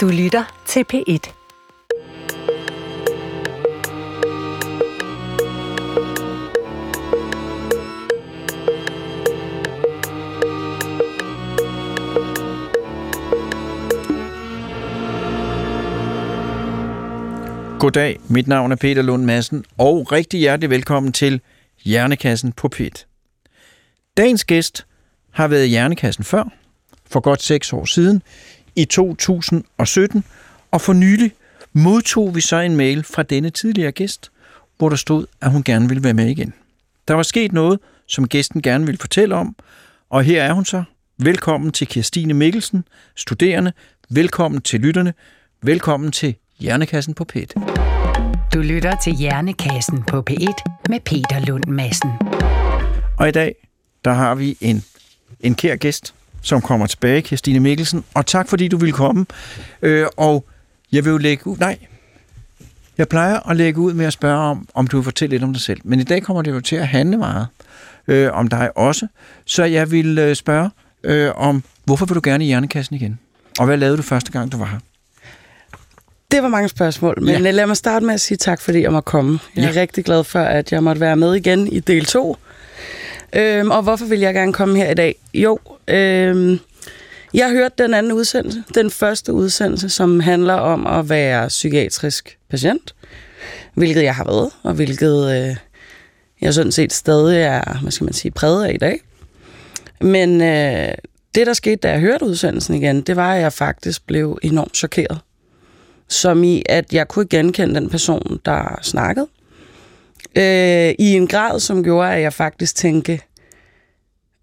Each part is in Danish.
Du lytter til P1. Goddag, mit navn er Peter Lund Madsen, og rigtig hjertelig velkommen til Hjernekassen på PIT. Dagens gæst har været i Hjernekassen før, for godt seks år siden, i 2017, og for nylig modtog vi så en mail fra denne tidligere gæst, hvor der stod, at hun gerne ville være med igen. Der var sket noget, som gæsten gerne ville fortælle om, og her er hun så. Velkommen til Kirstine Mikkelsen, studerende. Velkommen til lytterne. Velkommen til Hjernekassen på PIT. Du lytter til Hjernekassen på P1 med Peter Lund Madsen. Og i dag, der har vi en, en kær gæst, som kommer tilbage, Kirstine Mikkelsen. Og tak fordi du ville komme. Øh, og jeg vil jo lægge ud... Nej, jeg plejer at lægge ud med at spørge om, om du vil fortælle lidt om dig selv. Men i dag kommer det jo til at handle meget øh, om dig også. Så jeg vil øh, spørge øh, om, hvorfor vil du gerne i Hjernekassen igen? Og hvad lavede du første gang, du var her? Det var mange spørgsmål, men Ja. lad mig starte med at sige tak, fordi jeg må komme. Jeg er Ja. rigtig glad for, at jeg måtte være med igen i del 2. Øhm, og hvorfor vil jeg gerne komme her i dag? Jo, øhm, jeg hørte den anden udsendelse, den første udsendelse, som handler om at være psykiatrisk patient, hvilket jeg har været, og hvilket øh, jeg sådan set stadig er, hvad skal man sige, præget af i dag. Men øh, det, der skete, da jeg hørte udsendelsen igen, det var, at jeg faktisk blev enormt chokeret som i, at jeg kunne genkende den person, der snakkede. Øh, I en grad, som gjorde, at jeg faktisk tænkte,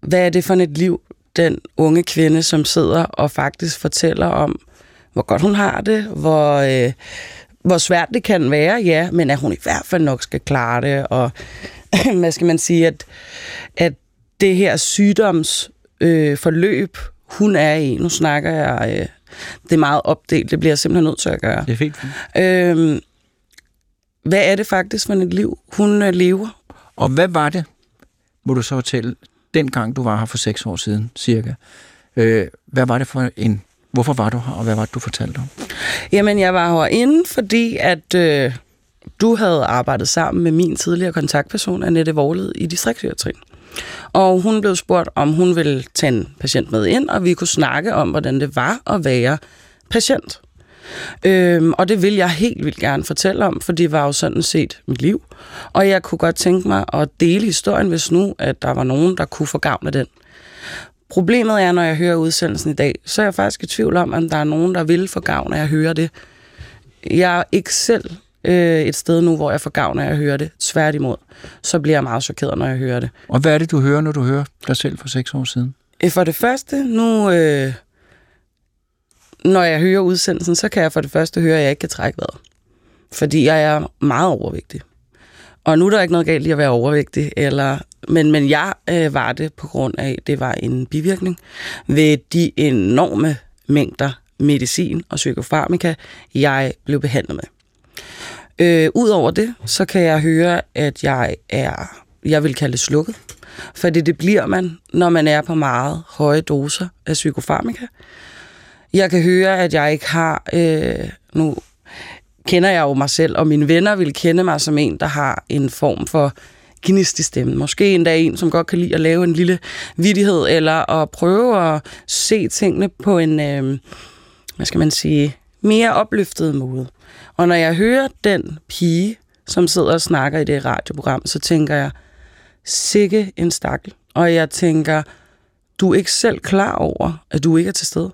hvad er det for et liv, den unge kvinde, som sidder og faktisk fortæller om, hvor godt hun har det, hvor, øh, hvor svært det kan være, ja, men at hun i hvert fald nok skal klare det, og hvad skal man sige, at, at det her sygdoms øh, forløb, hun er i, nu snakker jeg, øh, det er meget opdelt, det bliver jeg simpelthen nødt til at gøre. Det er fint. Øhm, hvad er det faktisk for et liv, hun øh, lever? Og hvad var det, må du så fortælle, dengang du var her for seks år siden, cirka? Øh, hvad var det for en... Hvorfor var du her, og hvad var det, du fortalte om? Jamen, jeg var herinde, fordi at øh, du havde arbejdet sammen med min tidligere kontaktperson, Annette Vorled, i distriktspsykiatrien. Og hun blev spurgt, om hun ville tage en patient med ind, og vi kunne snakke om, hvordan det var at være patient. Øhm, og det vil jeg helt vildt gerne fortælle om, for det var jo sådan set mit liv. Og jeg kunne godt tænke mig at dele historien, hvis nu, at der var nogen, der kunne få gavn af den. Problemet er, når jeg hører udsendelsen i dag, så er jeg faktisk i tvivl om, om der er nogen, der vil få gavn af at høre det. Jeg er ikke selv øh, et sted nu, hvor jeg får gavn af at høre det. Tværtimod, så bliver jeg meget chokeret, når jeg hører det. Og hvad er det, du hører, når du hører dig selv for seks år siden? Øh, For det første, nu, øh, når jeg hører udsendelsen, så kan jeg for det første høre, at jeg ikke kan trække vejret. Fordi jeg er meget overvægtig. Og nu er der ikke noget galt i at være overvægtig, eller, men, men jeg øh, var det på grund af, at det var en bivirkning ved de enorme mængder medicin og psykofarmika, jeg blev behandlet med. Øh, Udover det, så kan jeg høre, at jeg er, jeg vil kalde det slukket. Fordi det bliver man, når man er på meget høje doser af psykofarmika. Jeg kan høre, at jeg ikke har... Øh, nu kender jeg jo mig selv, og mine venner vil kende mig som en, der har en form for gnist i stemmen. Måske endda en, som godt kan lide at lave en lille vidighed, eller at prøve at se tingene på en, øh, hvad skal man sige, mere opløftet måde. Og når jeg hører den pige, som sidder og snakker i det radioprogram, så tænker jeg, sikke en stakkel. Og jeg tænker, du er ikke selv klar over, at du ikke er til stede.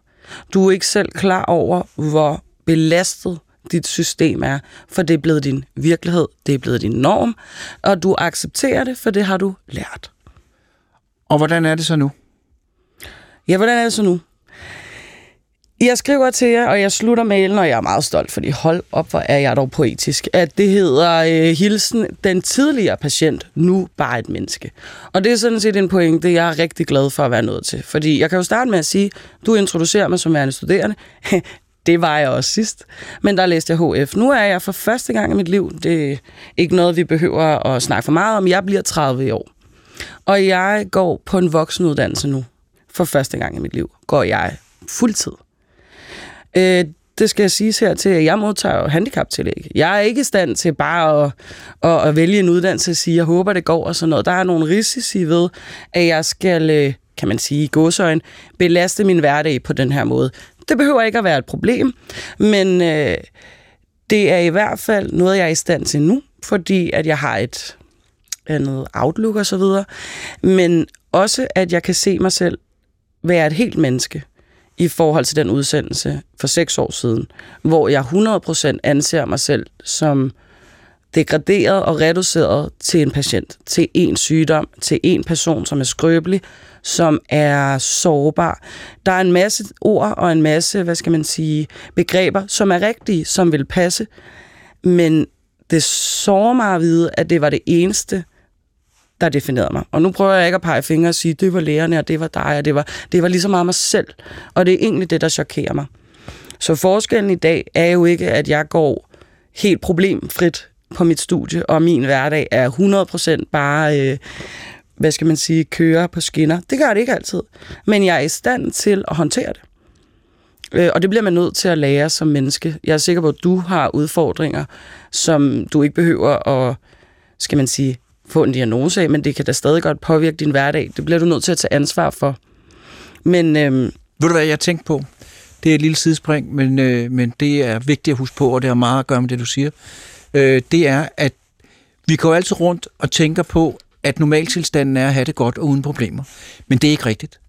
Du er ikke selv klar over, hvor belastet dit system er, for det er blevet din virkelighed, det er blevet din norm, og du accepterer det, for det har du lært. Og hvordan er det så nu? Ja, hvordan er det så nu? Jeg skriver til jer, og jeg slutter mailen, og jeg er meget stolt, fordi hold op, hvor er jeg dog poetisk, at det hedder øh, Hilsen, den tidligere patient, nu bare et menneske. Og det er sådan set en pointe, jeg er rigtig glad for at være nået til. Fordi jeg kan jo starte med at sige, du introducerer mig som værende studerende. det var jeg også sidst. Men der læste jeg HF. Nu er jeg for første gang i mit liv, det er ikke noget, vi behøver at snakke for meget om. Jeg bliver 30 i år. Og jeg går på en voksenuddannelse nu. For første gang i mit liv går jeg fuldtid. Øh, det skal jeg sige her til, at jeg modtager jo handicaptillæg. Jeg er ikke i stand til bare at, at, at vælge en uddannelse og sige, jeg håber, det går og sådan noget. Der er nogle risici ved, at jeg skal, øh, kan man sige i godsøjen, belaste min hverdag på den her måde. Det behøver ikke at være et problem, men øh, det er i hvert fald noget, jeg er i stand til nu, fordi at jeg har et andet outlook og så videre, men også at jeg kan se mig selv være et helt menneske i forhold til den udsendelse for seks år siden, hvor jeg 100% anser mig selv som degraderet og reduceret til en patient, til en sygdom, til en person, som er skrøbelig, som er sårbar. Der er en masse ord og en masse, hvad skal man sige, begreber, som er rigtige, som vil passe, men det sårer mig at vide, at det var det eneste, der definerede mig. Og nu prøver jeg ikke at pege fingre og sige, det var lærerne, og det var dig, og det var, det var lige så meget mig selv. Og det er egentlig det, der chokerer mig. Så forskellen i dag er jo ikke, at jeg går helt problemfrit på mit studie, og min hverdag er 100% bare, øh, hvad skal man sige, køre på skinner. Det gør det ikke altid. Men jeg er i stand til at håndtere det. Øh, og det bliver man nødt til at lære som menneske. Jeg er sikker på, at du har udfordringer, som du ikke behøver at, skal man sige, få en diagnose af, men det kan da stadig godt påvirke din hverdag. Det bliver du nødt til at tage ansvar for. Men, øhm, Ved du hvad, jeg tænkte på? Det er et lille sidespring, men, øh, men det er vigtigt at huske på, og det har meget at gøre med det, du siger. Øh, det er, at vi går altid rundt og tænker på, at normaltilstanden er at have det godt og uden problemer. Men det er ikke rigtigt.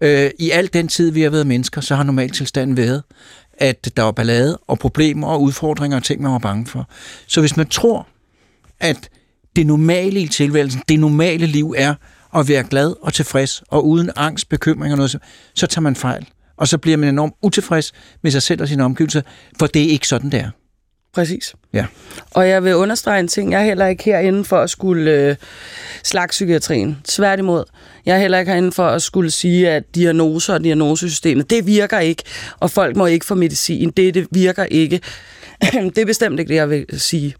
Øh, I al den tid, vi har været mennesker, så har normaltilstanden været, at der var ballade og problemer og udfordringer og ting, man var bange for. Så hvis man tror, at det normale i tilværelsen, det normale liv er at være glad og tilfreds, og uden angst, bekymring og noget, så, så tager man fejl. Og så bliver man enormt utilfreds med sig selv og sine omgivelser, for det er ikke sådan, det er. præcis. Ja. Og jeg vil understrege en ting. Jeg er heller ikke herinde for at skulle øh, slakke psykiatrien. Tværtimod. Jeg er heller ikke herinde for at skulle sige, at diagnoser og diagnosesystemet, det virker ikke, og folk må ikke få medicin. Det, det virker ikke. det er bestemt ikke det, jeg vil sige.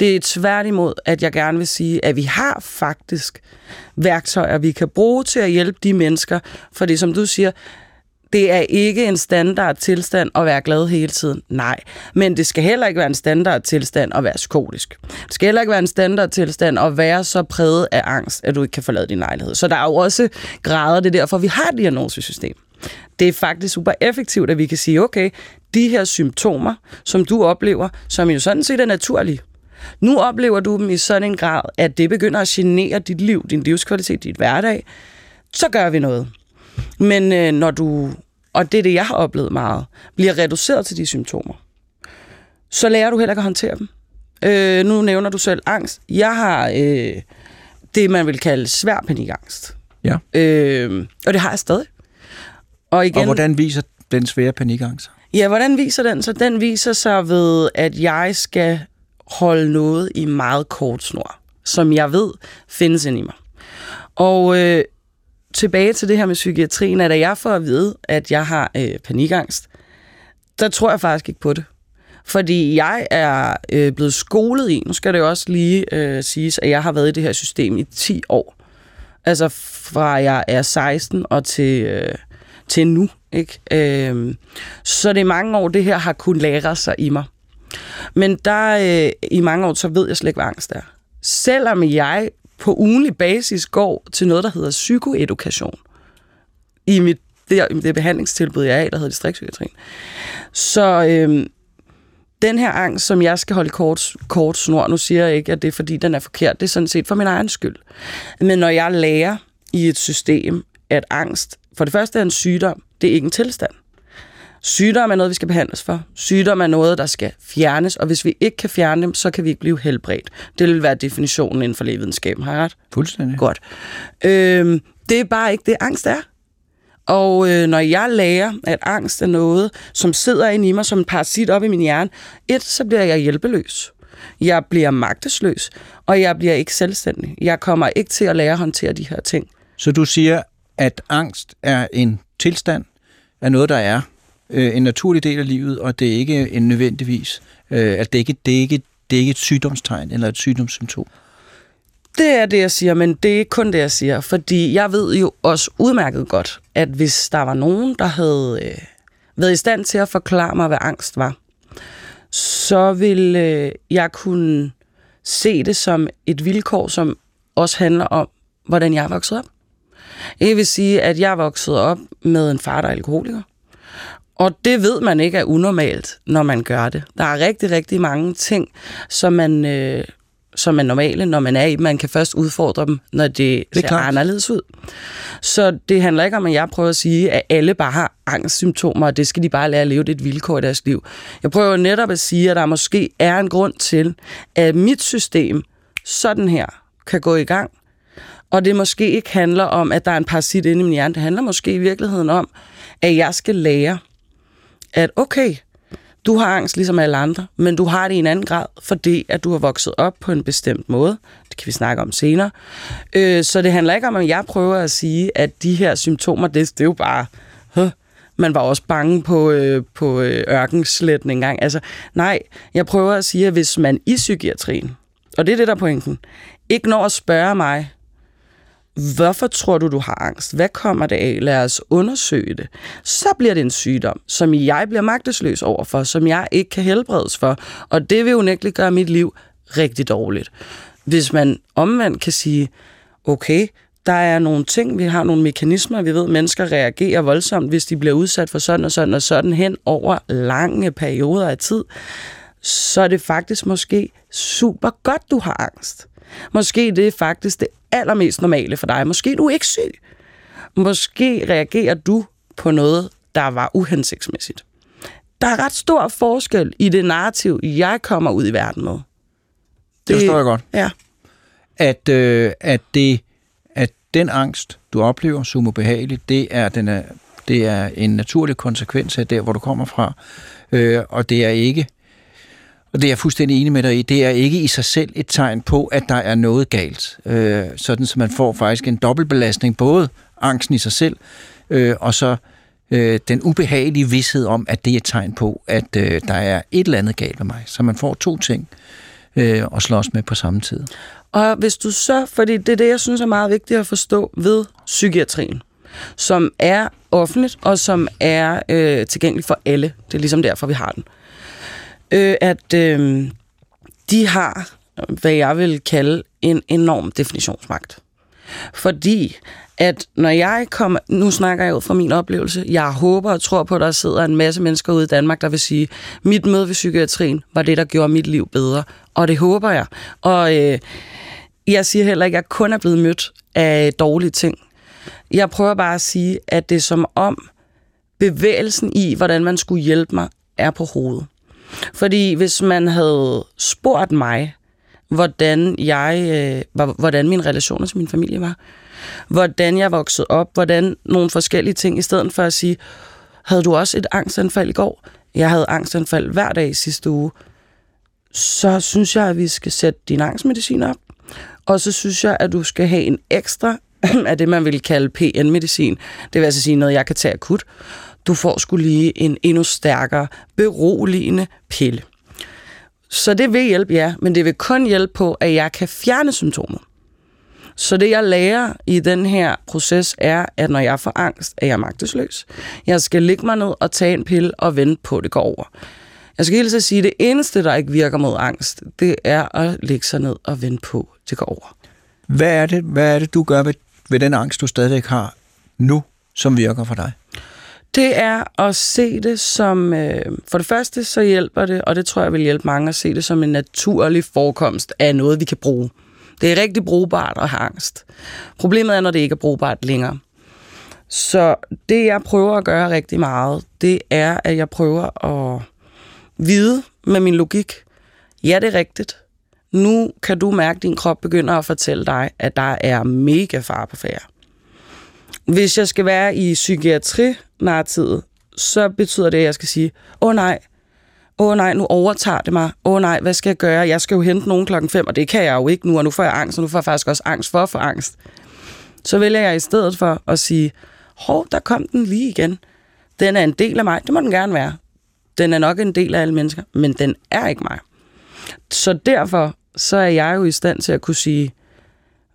Det er tværtimod, at jeg gerne vil sige, at vi har faktisk værktøjer, vi kan bruge til at hjælpe de mennesker. For det som du siger, det er ikke en standard tilstand at være glad hele tiden. Nej. Men det skal heller ikke være en standard tilstand at være psykotisk. Det skal heller ikke være en standard tilstand at være så præget af angst, at du ikke kan forlade din lejlighed. Så der er jo også grader, det er derfor, vi har et diagnosesystem. Det er faktisk super effektivt, at vi kan sige, okay, de her symptomer, som du oplever, som jo sådan set er naturlige, nu oplever du dem i sådan en grad, at det begynder at genere dit liv, din livskvalitet, dit hverdag, så gør vi noget. Men øh, når du, og det er det, jeg har oplevet meget, bliver reduceret til de symptomer, så lærer du heller ikke at håndtere dem. Øh, nu nævner du selv angst. Jeg har øh, det, man vil kalde svær panikangst. Ja. Øh, og det har jeg stadig. Og igen, Og hvordan viser den svære panikangst? Ja, hvordan viser den så? Den viser sig ved, at jeg skal holde noget i meget kort snor, som jeg ved findes ind i mig. Og øh, tilbage til det her med psykiatrien, at da jeg får at vide, at jeg har øh, panikangst, der tror jeg faktisk ikke på det. Fordi jeg er øh, blevet skolet i, nu skal det jo også lige øh, siges, at jeg har været i det her system i 10 år. Altså fra jeg er 16 og til, øh, til nu. Ikke? Øh, så det er mange år, det her har kunnet lære sig i mig. Men der øh, i mange år, så ved jeg slet ikke, hvad angst er. Selvom jeg på ugenlig basis går til noget, der hedder psykoedukation i mit det, det behandlingstilbud, jeg er i, der hedder distriktspsykiatrien. Så øh, den her angst, som jeg skal holde kort, kort snor, nu siger jeg ikke, at det er fordi, den er forkert, det er sådan set for min egen skyld. Men når jeg lærer i et system, at angst for det første er en sygdom, det er ikke en tilstand. Sygdom er noget, vi skal behandles for. Sygdom er noget, der skal fjernes, og hvis vi ikke kan fjerne dem, så kan vi ikke blive helbredt. Det vil være definitionen inden for lægevidenskaben, har jeg ret? Fuldstændig. Godt. Øhm, det er bare ikke det, angst er. Og øh, når jeg lærer, at angst er noget, som sidder inde i mig som en parasit op i min hjerne, et, så bliver jeg hjælpeløs. Jeg bliver magtesløs, og jeg bliver ikke selvstændig. Jeg kommer ikke til at lære at håndtere de her ting. Så du siger, at angst er en tilstand, er noget, der er øh, en naturlig del af livet, og det er ikke en nødvendigvis, øh, at det ikke, det er ikke, det er ikke et sygdomstegn eller et sygdomssymptom. Det er det, jeg siger, men det er ikke kun det, jeg siger. Fordi jeg ved jo også udmærket godt, at hvis der var nogen, der havde øh, været i stand til at forklare mig, hvad angst var, så ville øh, jeg kunne se det som et vilkår, som også handler om, hvordan jeg er vokset op. Jeg vil sige, at jeg vokset op med en far, der er alkoholiker. Og det ved man ikke er unormalt, når man gør det. Der er rigtig, rigtig mange ting, som man, øh, som er normale, når man er i Man kan først udfordre dem, når det, det ser klart. anderledes ud. Så det handler ikke om, at jeg prøver at sige, at alle bare har angstsymptomer, og det skal de bare lære at leve. Det et vilkår i deres liv. Jeg prøver netop at sige, at der måske er en grund til, at mit system sådan her kan gå i gang, og det måske ikke handler om, at der er en parasit inde i min hjerne. Det handler måske i virkeligheden om, at jeg skal lære, at okay, du har angst ligesom alle andre, men du har det i en anden grad, fordi at du har vokset op på en bestemt måde. Det kan vi snakke om senere. Øh, så det handler ikke om, at jeg prøver at sige, at de her symptomer, det, det er jo bare... Huh, man var også bange på, øh, på øh, ørkensletten engang. Altså, nej, jeg prøver at sige, at hvis man i psykiatrien, og det er det, der er pointen, ikke når at spørge mig, Hvorfor tror du, du har angst? Hvad kommer det af? Lad os undersøge det. Så bliver det en sygdom, som jeg bliver magtesløs overfor, som jeg ikke kan helbredes for. Og det vil unægteligt gøre mit liv rigtig dårligt. Hvis man omvendt kan sige, okay, der er nogle ting, vi har nogle mekanismer, vi ved, at mennesker reagerer voldsomt, hvis de bliver udsat for sådan og sådan og sådan hen over lange perioder af tid, så er det faktisk måske super godt, du har angst. Måske det er faktisk det allermest normale for dig. Måske du er ikke syg. Måske reagerer du på noget, der var uhensigtsmæssigt. Der er ret stor forskel i det narrativ, jeg kommer ud i verden med. Det, det forstår jeg godt. Ja. At, øh, at, det, at den angst, du oplever som ubehageligt, det er, den er, det er en naturlig konsekvens af der, hvor du kommer fra. Øh, og det er ikke og det er jeg fuldstændig enig med dig i. Det er ikke i sig selv et tegn på, at der er noget galt. Øh, sådan så man får faktisk en dobbeltbelastning, både angsten i sig selv, øh, og så øh, den ubehagelige vidshed om, at det er et tegn på, at øh, der er et eller andet galt med mig. Så man får to ting øh, at slås med på samme tid. Og hvis du så, fordi det er det, jeg synes er meget vigtigt at forstå ved psykiatrien, som er offentligt og som er øh, tilgængelig for alle. Det er ligesom derfor, vi har den øh, Øh, at øh, de har, hvad jeg vil kalde, en enorm definitionsmagt. Fordi at når jeg kommer, nu snakker jeg ud fra min oplevelse, jeg håber og tror på, at der sidder en masse mennesker ude i Danmark, der vil sige, mit møde ved psykiatrien var det, der gjorde mit liv bedre. Og det håber jeg. Og øh, jeg siger heller ikke, at jeg kun er blevet mødt af dårlige ting. Jeg prøver bare at sige, at det er som om bevægelsen i, hvordan man skulle hjælpe mig, er på hovedet. Fordi hvis man havde spurgt mig, hvordan jeg, øh, hvordan min relation til min familie var, hvordan jeg voksede op, hvordan nogle forskellige ting, i stedet for at sige, havde du også et angstanfald i går? Jeg havde angstanfald hver dag i sidste uge. Så synes jeg, at vi skal sætte din angstmedicin op. Og så synes jeg, at du skal have en ekstra af det, man vil kalde PN-medicin. Det vil altså sige noget, jeg kan tage akut du får skulle lige en endnu stærkere beroligende pille. Så det vil hjælpe jer, men det vil kun hjælpe på, at jeg kan fjerne symptomer. Så det, jeg lærer i den her proces, er, at når jeg får angst, er jeg magtesløs. Jeg skal ligge mig ned og tage en pille og vente på, at det går over. Jeg skal helt sige, at det eneste, der ikke virker mod angst, det er at ligge sig ned og vente på, at det går over. Hvad er det, hvad er det du gør ved, ved den angst, du stadigvæk har nu, som virker for dig? Det er at se det som, øh, for det første så hjælper det, og det tror jeg vil hjælpe mange at se det som en naturlig forekomst af noget, vi kan bruge. Det er rigtig brugbart at have angst. Problemet er, når det ikke er brugbart længere. Så det, jeg prøver at gøre rigtig meget, det er, at jeg prøver at vide med min logik, ja, det er rigtigt. Nu kan du mærke, at din krop begynder at fortælle dig, at der er mega far på færre. Hvis jeg skal være i psykiatri-narrativet, så betyder det, at jeg skal sige, åh oh, nej, åh oh, nej, nu overtager det mig. Åh oh, nej, hvad skal jeg gøre? Jeg skal jo hente nogen klokken 5, og det kan jeg jo ikke nu, og nu får jeg angst, og nu får jeg faktisk også angst for at få angst. Så vælger jeg i stedet for at sige, hov, der kom den lige igen. Den er en del af mig. Det må den gerne være. Den er nok en del af alle mennesker, men den er ikke mig. Så derfor så er jeg jo i stand til at kunne sige,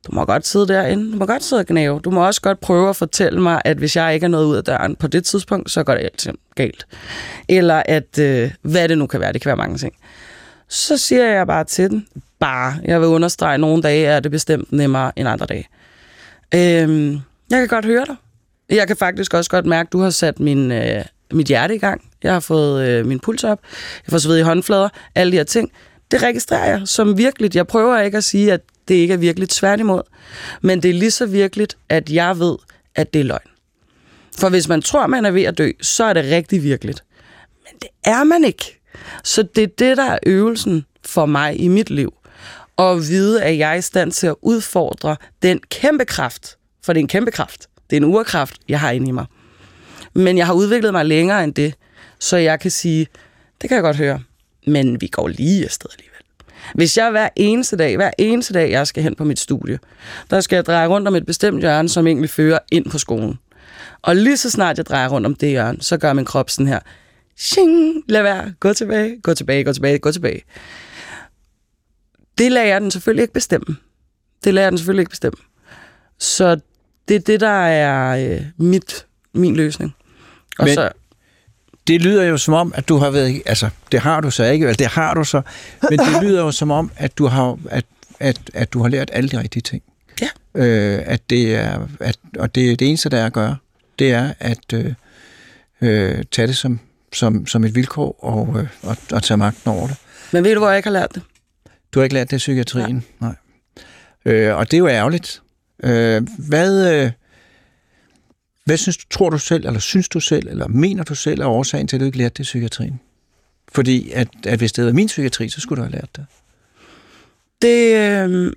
du må godt sidde derinde, du må godt sidde og gnave. Du må også godt prøve at fortælle mig, at hvis jeg ikke er nået ud af døren på det tidspunkt, så går det altid galt. Eller at, øh, hvad det nu kan være, det kan være mange ting. Så siger jeg bare til den, bare, jeg vil understrege, at nogle dage er det bestemt nemmere end andre dage. Øhm, jeg kan godt høre dig. Jeg kan faktisk også godt mærke, at du har sat min, øh, mit hjerte i gang. Jeg har fået øh, min puls op. Jeg får sved i håndflader. Alle de her ting. Det registrerer jeg som virkelig. Jeg prøver ikke at sige, at det ikke er virkelig tværtimod. Men det er lige så virkeligt, at jeg ved, at det er løgn. For hvis man tror, man er ved at dø, så er det rigtig virkeligt. Men det er man ikke. Så det er det, der er øvelsen for mig i mit liv. At vide, at jeg er i stand til at udfordre den kæmpe kraft. For det er en kæmpe kraft. Det er en urkraft, jeg har inde i mig. Men jeg har udviklet mig længere end det, så jeg kan sige, det kan jeg godt høre, men vi går lige afsted alligevel. Hvis jeg hver eneste dag, hver eneste dag, jeg skal hen på mit studie, der skal jeg dreje rundt om et bestemt hjørne, som egentlig fører ind på skolen. Og lige så snart jeg drejer rundt om det hjørne, så gør min krop sådan her. Shing, lad være, gå tilbage, gå tilbage, gå tilbage, gå tilbage. Det lader jeg den selvfølgelig ikke bestemme. Det lader jeg den selvfølgelig ikke bestemme. Så det er det, der er øh, mit, min løsning. Og Men- så, Det lyder jo som om, at du har været... Altså, det har du så ikke, eller det har du så. Men det lyder jo som om, at du har, at, at, at du har lært alle de rigtige ting. Ja. Øh, at det er, at, og det, det eneste, der er at gøre, det er at øh, øh, tage det som, som, som et vilkår og, øh, og, og tage magten over det. men ved du, hvor jeg ikke har lært det? Du har ikke lært det i psykiatrien? Nej. Nej. Øh, og det er jo ærgerligt. Øh, hvad, øh, hvad synes du, tror du selv, eller synes du selv, eller mener du selv er årsagen til, at du ikke lærte det i psykiatrien? Fordi at, at hvis det havde været min psykiatri, så skulle du have lært det. Det, øh,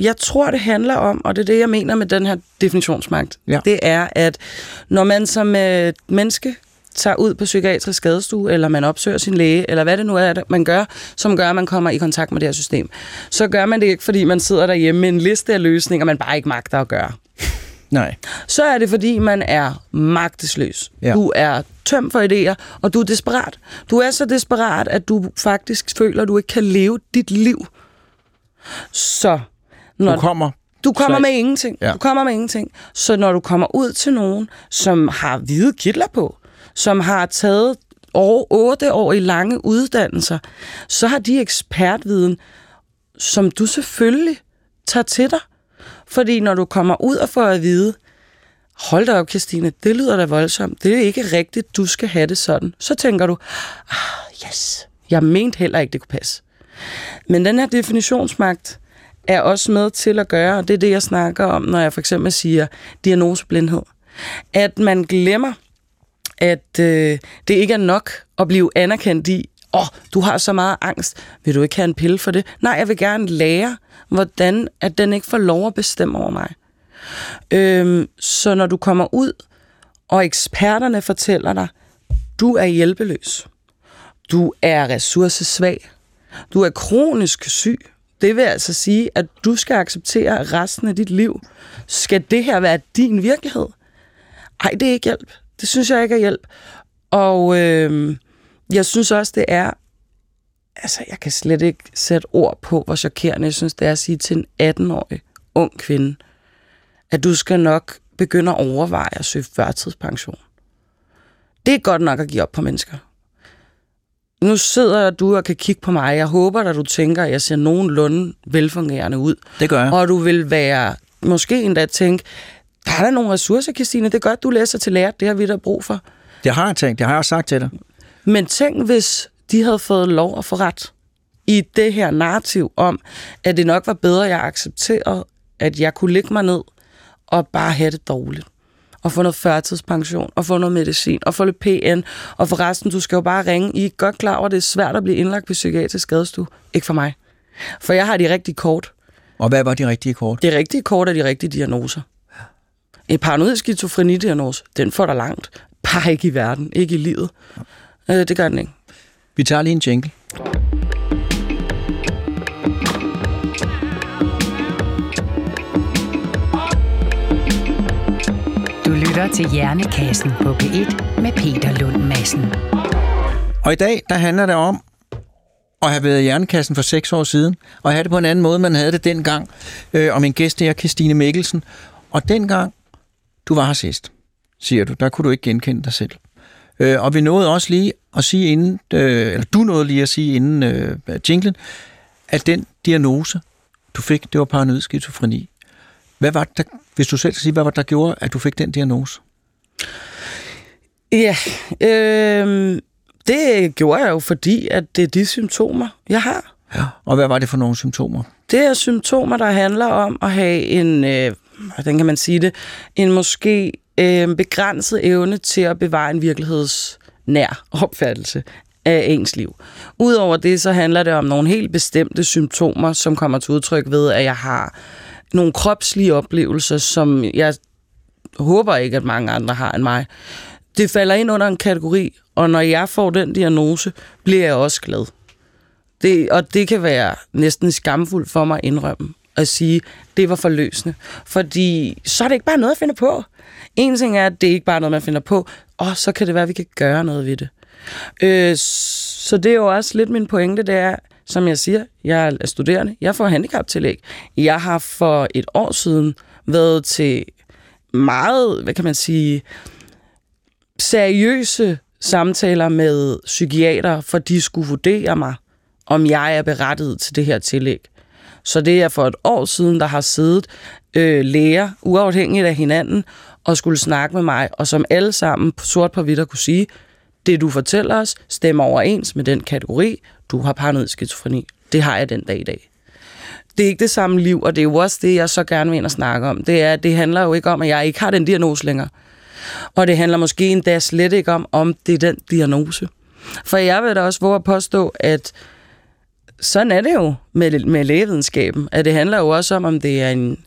jeg tror, det handler om, og det er det, jeg mener med den her definitionsmagt, Ja. det er, at når man som øh, menneske tager ud på psykiatrisk skadestue, eller man opsøger sin læge, eller hvad det nu er, man gør, som gør, at man kommer i kontakt med det her system, så gør man det ikke, fordi man sidder derhjemme med en liste af løsninger, man bare ikke magter at gøre. Nej. Så er det, fordi man er magtesløs. Ja. Du er tømt for idéer, og du er desperat. Du er så desperat, at du faktisk føler, at du ikke kan leve dit liv. Så når Du kommer... du kommer så- med ingenting. Ja. Du kommer med ingenting. Så når du kommer ud til nogen, som har hvide kitler på, som har taget over otte år i lange uddannelser, så har de ekspertviden, som du selvfølgelig tager til dig. Fordi når du kommer ud og får at vide, hold da op, Christine, det lyder da voldsomt. Det er ikke rigtigt, du skal have det sådan. Så tænker du, ah, yes, jeg mente heller ikke, det kunne passe. Men den her definitionsmagt er også med til at gøre, og det er det, jeg snakker om, når jeg for eksempel siger diagnoseblindhed. At man glemmer, at øh, det ikke er nok at blive anerkendt i, åh, oh, du har så meget angst, vil du ikke have en pille for det? Nej, jeg vil gerne lære, hvordan at den ikke får lov at bestemme over mig. Øhm, så når du kommer ud, og eksperterne fortæller dig, du er hjælpeløs, du er ressourcesvag, du er kronisk syg, det vil altså sige, at du skal acceptere resten af dit liv. Skal det her være din virkelighed? Ej, det er ikke hjælp. Det synes jeg ikke er hjælp. Og øh, jeg synes også, det er... Altså, jeg kan slet ikke sætte ord på, hvor chokerende jeg synes, det er at sige til en 18-årig ung kvinde, at du skal nok begynde at overveje at søge førtidspension. Det er godt nok at give op på mennesker. Nu sidder du og kan kigge på mig. Jeg håber, at du tænker, at jeg ser nogenlunde velfungerende ud. Det gør jeg. Og du vil være, måske endda tænke, der er der nogle ressourcer, Christine. Det er godt, du læser til lærer. Det har vi da brug for. Det har jeg tænkt. Det har jeg også sagt til dig. Men tænk, hvis de havde fået lov at få ret i det her narrativ om, at det nok var bedre, at jeg accepterede, at jeg kunne ligge mig ned og bare have det dårligt. Og få noget førtidspension, og få noget medicin, og få lidt PN, og for resten, du skal jo bare ringe. I er godt klar over, at det er svært at blive indlagt på psykiatrisk skadestue. Ikke for mig. For jeg har de rigtige kort. Og hvad var de rigtige kort? Det rigtige kort er de rigtige diagnoser. En paranoid skizofrenidiagnose, den får dig langt. Bare ikke i verden, ikke i livet. Øh, det gør den ikke. Vi tager lige en jingle. Du lytter til Hjernekassen på P1 med Peter Lund Madsen. Og i dag, der handler det om at have været i Hjernekassen for seks år siden, og have det på en anden måde, man havde det dengang. Øh, og min gæst er Christine Mikkelsen. Og dengang, du var her sidst, siger du, der kunne du ikke genkende dig selv. Øh, og vi nåede også lige at sige inden, øh, eller du nåede lige at sige inden øh, jinglen, at den diagnose, du fik, det var paranoid skizofreni. Hvad var det, der, hvis du selv skal sige, hvad var det, der gjorde, at du fik den diagnose? Ja, øh, det gjorde jeg jo, fordi at det er de symptomer, jeg har. Ja. Og hvad var det for nogle symptomer? Det er symptomer, der handler om at have en, øh, hvordan kan man sige det, en måske øh, begrænset evne til at bevare en virkelighedsnær opfattelse af ens liv. Udover det, så handler det om nogle helt bestemte symptomer, som kommer til udtryk ved, at jeg har nogle kropslige oplevelser, som jeg håber ikke, at mange andre har end mig. Det falder ind under en kategori, og når jeg får den diagnose, bliver jeg også glad. Det, og det kan være næsten skamfuldt for mig at indrømme at sige, det var forløsende. Fordi så er det ikke bare noget, at finde på. En ting er, at det ikke bare er noget, man finder på, og så kan det være, at vi kan gøre noget ved det. Øh, så det er jo også lidt min pointe, det er, som jeg siger, jeg er studerende, jeg får handicaptillæg. Jeg har for et år siden været til meget, hvad kan man sige, seriøse samtaler med psykiater, for de skulle vurdere mig, om jeg er berettiget til det her tillæg. Så det er for et år siden, der har siddet øh, læger, uafhængigt af hinanden, og skulle snakke med mig, og som alle sammen sort på hvidt kunne sige, det du fortæller os, stemmer overens med den kategori, du har paranoid skizofreni. Det har jeg den dag i dag. Det er ikke det samme liv, og det er jo også det, jeg så gerne vil ind og snakke om. Det, er, det handler jo ikke om, at jeg ikke har den diagnose længere. Og det handler måske endda slet ikke om, om det er den diagnose. For jeg vil da også våge at påstå, at sådan er det jo med, med lægevidenskaben, at det handler jo også om, om det er en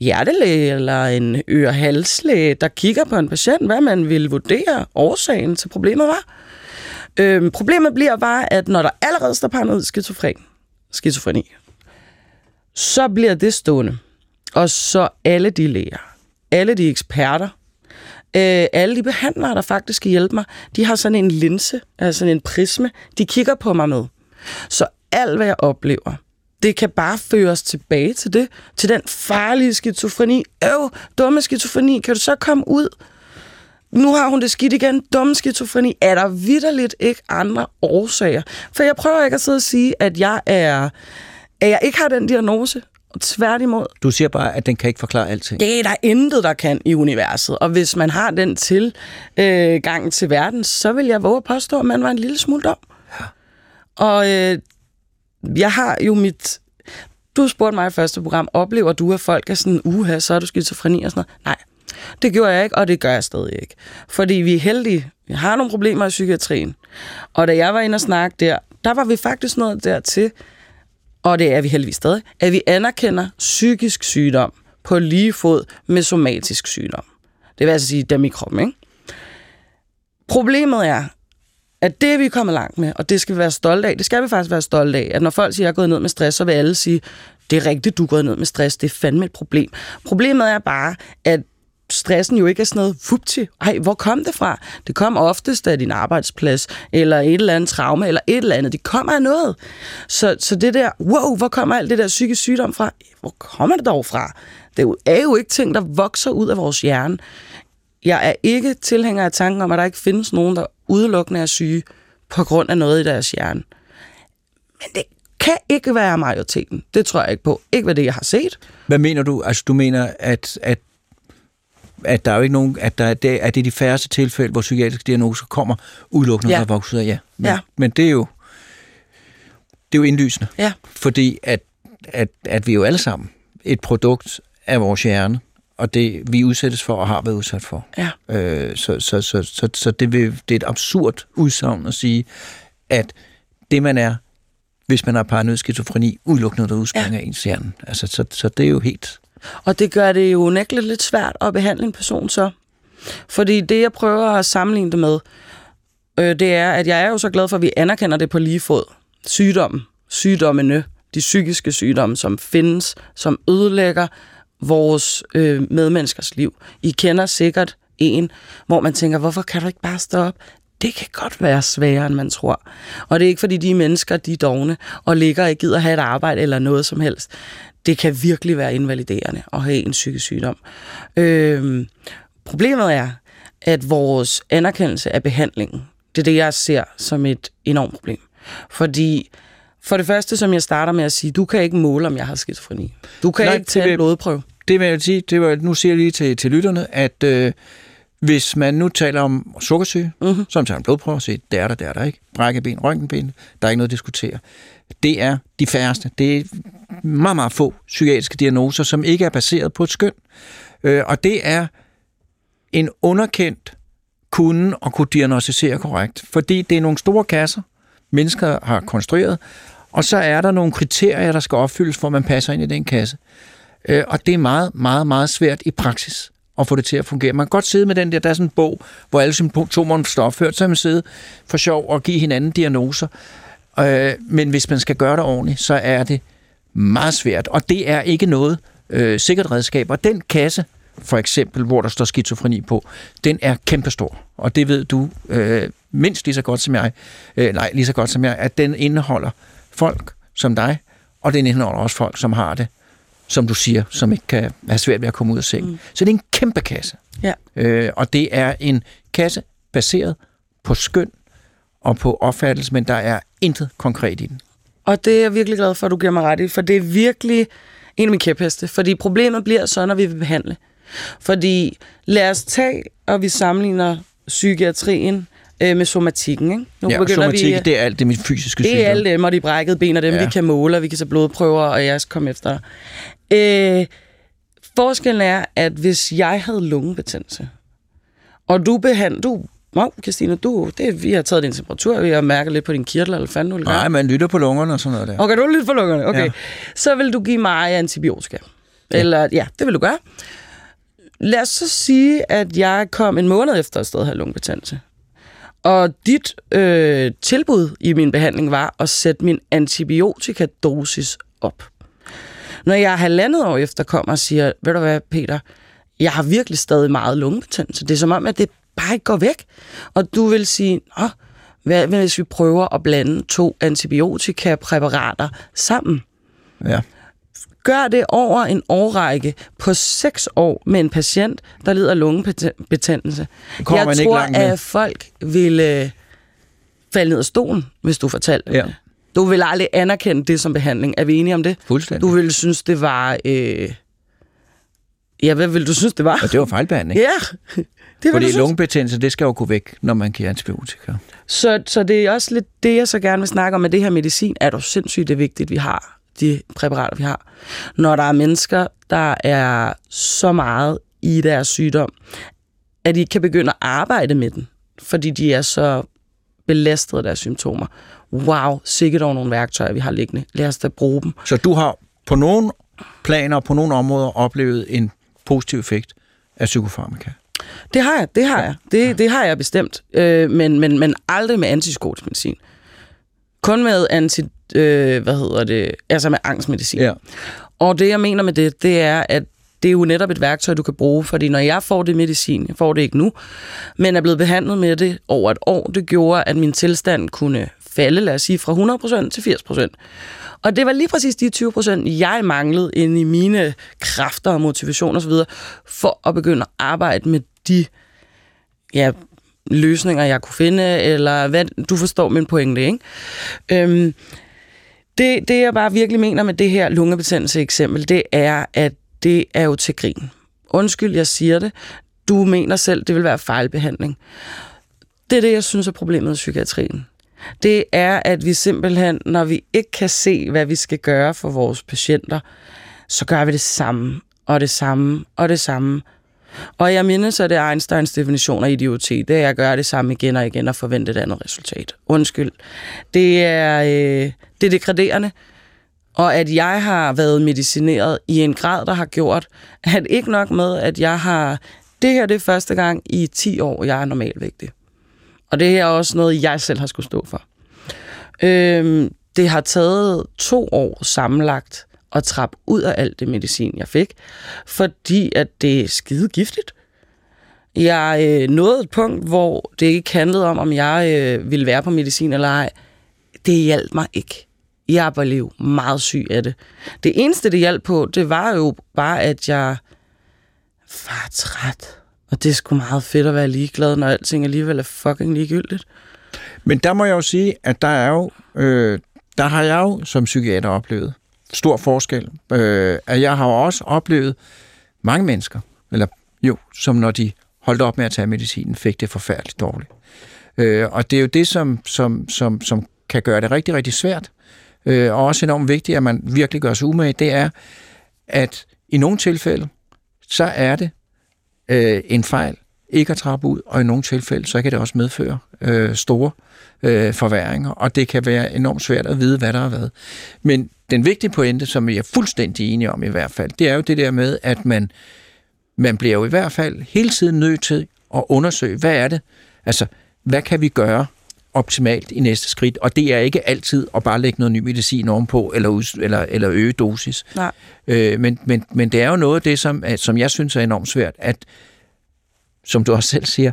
hjertelæge eller en ørehalslæge, der kigger på en patient, hvad man vil vurdere årsagen til problemet var. Øhm, problemet bliver bare, at når der allerede står paranoid skizofren, skizofreni, så bliver det stående. Og så alle de læger, alle de eksperter, øh, alle de behandlere, der faktisk skal hjælpe mig, de har sådan en linse, altså sådan en prisme, de kigger på mig med. Så alt, hvad jeg oplever, det kan bare føres tilbage til det, til den farlige skizofreni. Øv, dumme skizofreni, kan du så komme ud? Nu har hun det skidt igen. Dumme skizofreni. Er der vidderligt ikke andre årsager? For jeg prøver ikke at sidde og sige, at jeg er at jeg ikke har den diagnose. Tværtimod. Du siger bare, at den kan ikke forklare alting. Det er der intet, der kan i universet. Og hvis man har den til øh, gang til verden, så vil jeg våge at påstå, at man var en lille smule dum. Ja. Og øh, jeg har jo mit... Du spurgte mig i første program, oplever du, at folk er sådan, uha, så er du skizofreni og sådan noget? Nej, det gjorde jeg ikke, og det gør jeg stadig ikke. Fordi vi er heldige. Vi har nogle problemer i psykiatrien. Og da jeg var inde og snakke der, der var vi faktisk nået dertil, og det er vi heldigvis stadig, at vi anerkender psykisk sygdom på lige fod med somatisk sygdom. Det vil altså sige dem i kroppen, ikke? Problemet er, at det er vi kommet langt med, og det skal vi være stolte af. Det skal vi faktisk være stolte af, at når folk siger, at jeg er gået ned med stress, så vil alle sige, det er rigtigt, du er gået ned med stress, det er fandme et problem. Problemet er bare, at stressen jo ikke er sådan noget, fupti, ej, hvor kom det fra? Det kom oftest af din arbejdsplads, eller et eller andet traume, eller et eller andet. Det kommer af noget. Så, så det der, wow, hvor kommer alt det der psykisk sygdom fra? Hvor kommer det dog fra? Det er jo ikke ting, der vokser ud af vores hjerne. Jeg er ikke tilhænger af tanken om, at der ikke findes nogen, der udelukkende er syge på grund af noget i deres hjerne. Men det kan ikke være majoriteten. Det tror jeg ikke på. Ikke hvad det, jeg har set. Hvad mener du? Altså, du mener, at, at at der er jo ikke nogen, at, der, det, at det er de færreste tilfælde, hvor psykiatriske diagnoser kommer udelukkende ja. fra vokset ja. Men, ja. men det er jo det er jo indlysende. Ja. Fordi at, at, at vi er jo alle sammen et produkt af vores hjerne, og det vi udsættes for og har været udsat for. Ja. Øh, så så, så, så, så det, vil, det er et absurd udsagn at sige, at det man er, hvis man har paranoid skizofreni, udelukkende der udspringer ja. af ens hjerne. Altså, så, så det er jo helt og det gør det jo nægteligt lidt svært at behandle en person så. Fordi det, jeg prøver at sammenligne det med, øh, det er, at jeg er jo så glad for, at vi anerkender det på lige fod. Sygdommen, sygdommene, de psykiske sygdomme, som findes, som ødelægger vores øh, medmenneskers liv. I kender sikkert en, hvor man tænker, hvorfor kan du ikke bare stå op? det kan godt være sværere, end man tror. Og det er ikke, fordi de mennesker, de er dogne, og ligger og ikke gider have et arbejde eller noget som helst. Det kan virkelig være invaliderende at have en psykisk sygdom. Øhm, problemet er, at vores anerkendelse af behandlingen, det er det, jeg ser som et enormt problem. Fordi for det første, som jeg starter med at sige, du kan ikke måle, om jeg har skizofreni. Du kan Nej, ikke det tage vil- en blodprøve. Det vil jeg sige, det var, nu siger jeg lige til, til lytterne, at øh, hvis man nu taler om sukkersyge, mm-hmm. så tager en blodprøve og siger, det er der, det er der ikke. Brækkeben, røntgenben, der er ikke noget at diskutere. Det er de færreste. Det er meget, meget få psykiatriske diagnoser, som ikke er baseret på et skøn. Øh, og det er en underkendt kunde at kunne diagnostisere korrekt, fordi det er nogle store kasser, mennesker har konstrueret, og så er der nogle kriterier, der skal opfyldes, for at man passer ind i den kasse. Øh, og det er meget, meget, meget svært i praksis at få det til at fungere. Man kan godt sidde med den der, der er sådan en bog, hvor alle symptomerne står opført, så kan man sidde for sjov og give hinanden diagnoser. Øh, men hvis man skal gøre det ordentligt, så er det meget svært, og det er ikke noget øh, sikkert redskab. Og den kasse, for eksempel, hvor der står skizofreni på, den er kæmpestor. Og det ved du øh, mindst lige så godt som jeg, øh, nej, lige så godt som jeg, at den indeholder folk som dig, og den indeholder også folk, som har det, som du siger, som ikke kan have svært ved at komme ud af sengen. Mm. Så det er en kæmpe kasse. Ja. Øh, og det er en kasse baseret på skøn og på opfattelse, men der er intet konkret i den. Og det er jeg virkelig glad for, at du giver mig ret i, for det er virkelig en af mine kæpheste. Fordi problemet bliver så, når vi vil behandle. Fordi lad os tage, og vi sammenligner psykiatrien øh, med somatikken. Ikke? Nu ja, somatik, vi, det er alt det med fysiske det er sygdomme. alle dem, og de brækkede ben, og dem Ja. vi kan måle, og vi kan tage blodprøver, og jeg skal komme efter. Øh, forskellen er, at hvis jeg havde lungebetændelse, og du behandler... Du, Wow, Christina, du, det, vi har taget din temperatur, vi har mærket lidt på din kirtel, eller fanden du. Nej, man lytter på lungerne og sådan noget der. Okay, du er lidt for lungerne. Okay. Ja. Så vil du give mig antibiotika. Eller, ja, det vil du gøre. Lad os så sige, at jeg kom en måned efter at stadig have lungebetændelse. Og dit øh, tilbud i min behandling var at sætte min antibiotikadosis op. Når jeg halvandet år efter kommer og siger, ved du hvad, Peter, jeg har virkelig stadig meget lungebetændelse. Det er som om, at det bare ikke går væk. Og du vil sige, Nå, hvad hvis vi prøver at blande to antibiotikapræparater sammen? Ja. Gør det over en årrække på 6 år med en patient, der lider af lungebetændelse. kommer Jeg tror, at folk vil øh, falde ned af stolen, hvis du fortalte Ja. det. Du vil aldrig anerkende det som behandling. Er vi enige om det? Fuldstændig. Du ville synes, det var... Øh... Ja, hvad vil du synes, det var? Og det var fejlbehandling. Ja, det Fordi lungebetændelse, det skal jo gå væk, når man giver antibiotika. Så, så det er også lidt det, jeg så gerne vil snakke om med det her medicin. Er du sindssygt det er vigtigt, vi har de præparater, vi har. Når der er mennesker, der er så meget i deres sygdom, at de kan begynde at arbejde med den, fordi de er så belastet af deres symptomer. Wow, sikkert over nogle værktøjer, vi har liggende. Lad os da bruge dem. Så du har på nogle planer og på nogle områder oplevet en positiv effekt af psykofarmaka. Det har jeg, det har jeg. Det, det har jeg bestemt. Øh, men, men, men aldrig med antipsykotisk medicin. Kun med anti, øh, hvad hedder det, altså med angstmedicin. Ja. Og det, jeg mener med det, det er, at det er jo netop et værktøj, du kan bruge, fordi når jeg får det medicin, jeg får det ikke nu, men er blevet behandlet med det over et år, det gjorde, at min tilstand kunne falde, lad os sige, fra 100% til 80%. Og det var lige præcis de 20%, jeg manglede inde i mine kræfter og motivation osv., for at begynde at arbejde med de ja, løsninger, jeg kunne finde, eller hvad, du forstår min pointe, ikke? Øhm, det, det, jeg bare virkelig mener med det her lungebetændelse eksempel, det er, at det er jo til grin. Undskyld, jeg siger det. Du mener selv, det vil være fejlbehandling. Det er det, jeg synes er problemet i psykiatrien. Det er, at vi simpelthen, når vi ikke kan se, hvad vi skal gøre for vores patienter, så gør vi det samme, og det samme, og det samme. Og jeg mindes, at det er Einsteins definition af idioti. Det er at gøre det samme igen og igen og forvente et andet resultat. Undskyld. Det er, øh, det er degraderende. Og at jeg har været medicineret i en grad, der har gjort, at ikke nok med, at jeg har... Det her det er første gang i 10 år, jeg er normalvægtig. Og det her er også noget, jeg selv har skulle stå for. Øhm, det har taget to år sammenlagt at trappe ud af alt det medicin, jeg fik, fordi at det er skide giftigt. Jeg øh, nåede et punkt, hvor det ikke handlede om, om jeg øh, ville være på medicin eller ej. Det hjalp mig ikke. Jeg blev meget syg af det. Det eneste, det hjalp på, det var jo bare, at jeg var træt. Og det er sgu meget fedt at være ligeglad, når alting alligevel er fucking ligegyldigt. Men der må jeg jo sige, at der er jo, øh, der har jeg jo som psykiater oplevet stor forskel. Øh, at jeg har også oplevet mange mennesker, eller jo, som når de holdt op med at tage medicinen, fik det forfærdeligt dårligt. Øh, og det er jo det, som, som, som, som kan gøre det rigtig, rigtig svært. Øh, og også enormt vigtigt, at man virkelig gør sig umage, det er, at i nogle tilfælde, så er det øh, en fejl ikke at trappe ud, og i nogle tilfælde, så kan det også medføre øh, store øh, forværinger, og det kan være enormt svært at vide, hvad der er hvad. Men den vigtige pointe, som vi er fuldstændig enige om i hvert fald, det er jo det der med, at man, man bliver jo i hvert fald hele tiden nødt til at undersøge, hvad er det? Altså, hvad kan vi gøre optimalt i næste skridt? Og det er ikke altid at bare lægge noget ny medicin ovenpå, eller, eller, eller øge dosis. Nej. Øh, men, men, men det er jo noget af det, som, som jeg synes er enormt svært, at, som du også selv siger,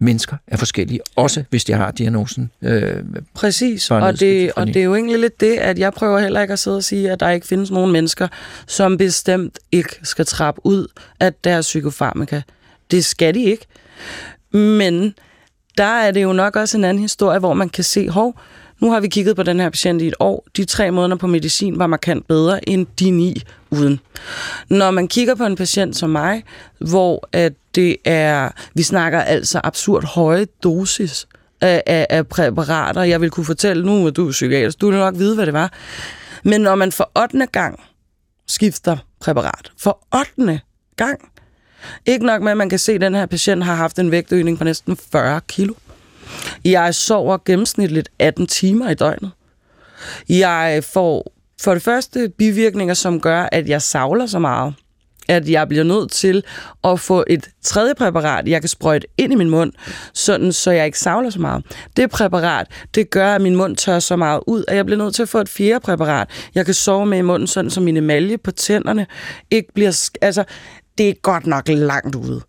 mennesker er forskellige, også hvis de har diagnosen. Øh, Præcis, og det, og det er jo egentlig lidt det, at jeg prøver heller ikke at sidde og sige, at der ikke findes nogen mennesker, som bestemt ikke skal trappe ud af deres psykofarmaka. Det skal de ikke. Men der er det jo nok også en anden historie, hvor man kan se, hov, nu har vi kigget på den her patient i et år. De tre måneder på medicin var markant bedre end de ni uden. Når man kigger på en patient som mig, hvor at det er, vi snakker altså absurd høje dosis af, af, af præparater. Jeg vil kunne fortælle nu, at du er psykiater, du vil nok vide, hvad det var. Men når man for 8. gang skifter præparat, for 8. gang, ikke nok med, at man kan se, at den her patient har haft en vægtøgning på næsten 40 kilo. Jeg sover gennemsnitligt 18 timer i døgnet. Jeg får for det første bivirkninger, som gør, at jeg savler så meget, at jeg bliver nødt til at få et tredje præparat, jeg kan sprøjte ind i min mund, sådan så jeg ikke savler så meget. Det præparat, det gør, at min mund tør så meget ud, at jeg bliver nødt til at få et fjerde præparat. Jeg kan sove med i munden, sådan så min emalje på tænderne ikke bliver... Altså, det er godt nok langt ude.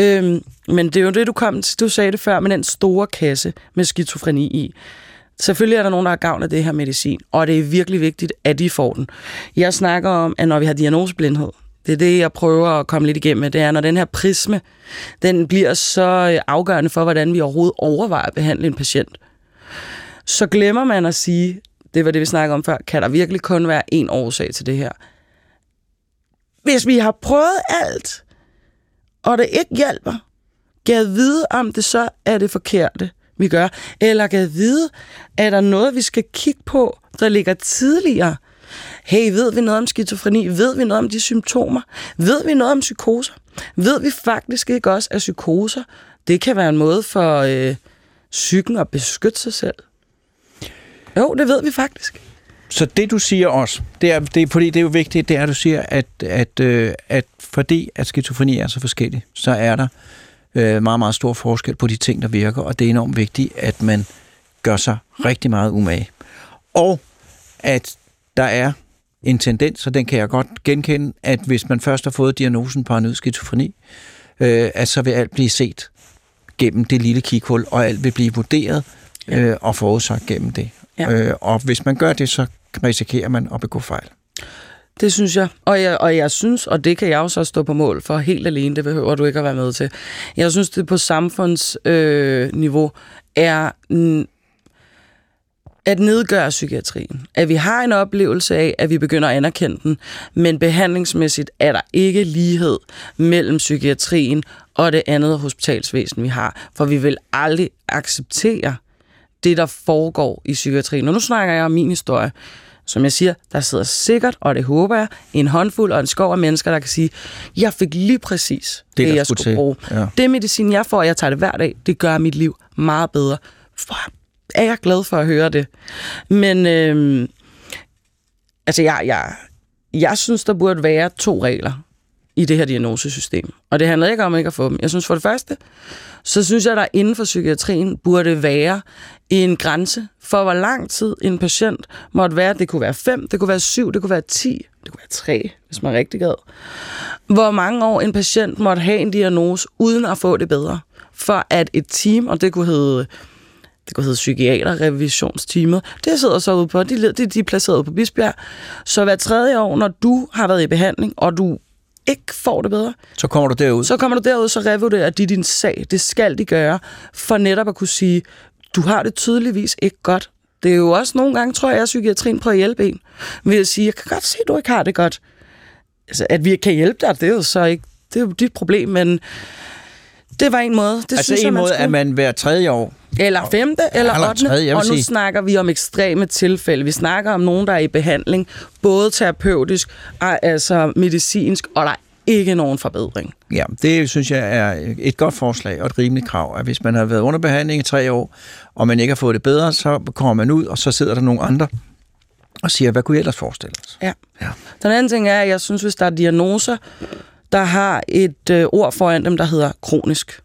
Øhm, men det er jo det, du kom til. Du sagde det før, med den store kasse med skizofreni i. Selvfølgelig er der nogen, der har gavn af det her medicin, og det er virkelig vigtigt, at de får den. Jeg snakker om, at når vi har diagnoseblindhed, det er det, jeg prøver at komme lidt igennem med, det er, når den her prisme, den bliver så øh, afgørende for, hvordan vi overhovedet overvejer at behandle en patient, så glemmer man at sige, det var det, vi snakkede om før, kan der virkelig kun være én årsag til det her? Hvis vi har prøvet alt, og det ikke hjælper, kan vide, om det så er det forkerte, vi gør, eller kan vide, er der noget, vi skal kigge på, der ligger tidligere. Hey, ved vi noget om skizofreni? Ved vi noget om de symptomer? Ved vi noget om psykoser? Ved vi faktisk ikke også, at psykoser, det kan være en måde for øh, psyken at beskytte sig selv? Jo, det ved vi faktisk. Så det du siger også, det er, det er, fordi det er jo vigtigt, det er, at du siger, at, at, øh, at fordi at skizofreni er så forskellig, så er der øh, meget, meget stor forskel på de ting, der virker, og det er enormt vigtigt, at man gør sig rigtig meget umage. Og at der er en tendens, og den kan jeg godt genkende, at hvis man først har fået diagnosen paranoid skizofreni, øh, at så vil alt blive set gennem det lille kighul, og alt vil blive vurderet øh, og forudsagt gennem det. Ja. Øh, og hvis man gør det, så risikerer man at begå fejl. Det synes jeg. Og, jeg. og jeg synes, og det kan jeg også stå på mål for helt alene, det behøver du ikke at være med til. Jeg synes, det på samfundsniveau øh, er at nedgøre psykiatrien. At vi har en oplevelse af, at vi begynder at anerkende den, men behandlingsmæssigt er der ikke lighed mellem psykiatrien og det andet hospitalsvæsen, vi har. For vi vil aldrig acceptere det, der foregår i psykiatrien. Og nu snakker jeg om min historie. Som jeg siger, der sidder sikkert, og det håber jeg, en håndfuld og en skov af mennesker, der kan sige, jeg fik lige præcis det, det jeg skulle, skulle bruge. Ja. Det medicin, jeg får, jeg tager det hver dag, det gør mit liv meget bedre. For er jeg glad for at høre det. Men øh, altså, jeg, jeg, jeg synes, der burde være to regler i det her diagnosesystem. Og det handler ikke om ikke at få dem. Jeg synes for det første, så synes jeg, der inden for psykiatrien burde være en grænse for, hvor lang tid en patient måtte være. Det kunne være 5, det kunne være 7, det kunne være 10 det kunne være tre, hvis man rigtig gad, hvor mange år en patient måtte have en diagnose, uden at få det bedre. For at et team, og det kunne hedde det kunne hedde psykiaterrevisionsteamet. Det sidder så ude på, de, de, de er placeret på Bisbjerg. Så hver tredje år, når du har været i behandling, og du ikke får det bedre, Så kommer du derud. så kommer du derud, så revurderer de din sag. Det skal de gøre, for netop at kunne sige, du har det tydeligvis ikke godt. Det er jo også nogle gange, tror jeg, at psykiatrien prøver at hjælpe en. Ved at sige, jeg kan godt se, at du ikke har det godt. Altså, at vi kan hjælpe dig, det er jo så ikke, det er jo dit problem, men det var en måde. Det altså synes en jeg, man måde, skulle. at man hver tredje år... Eller femte, eller eller ottende. tredje, og nu sige. snakker vi om ekstreme tilfælde. Vi snakker om nogen, der er i behandling, både terapeutisk, og altså medicinsk, og der er ikke nogen forbedring. Ja, det synes jeg er et godt forslag og et rimeligt krav, at hvis man har været under behandling i tre år, og man ikke har fået det bedre, så kommer man ud, og så sidder der nogle andre og siger, hvad kunne I ellers forestille os? Ja. Ja. Den anden ting er, at jeg synes, hvis der er diagnoser, der har et øh, ord foran dem, der hedder kronisk,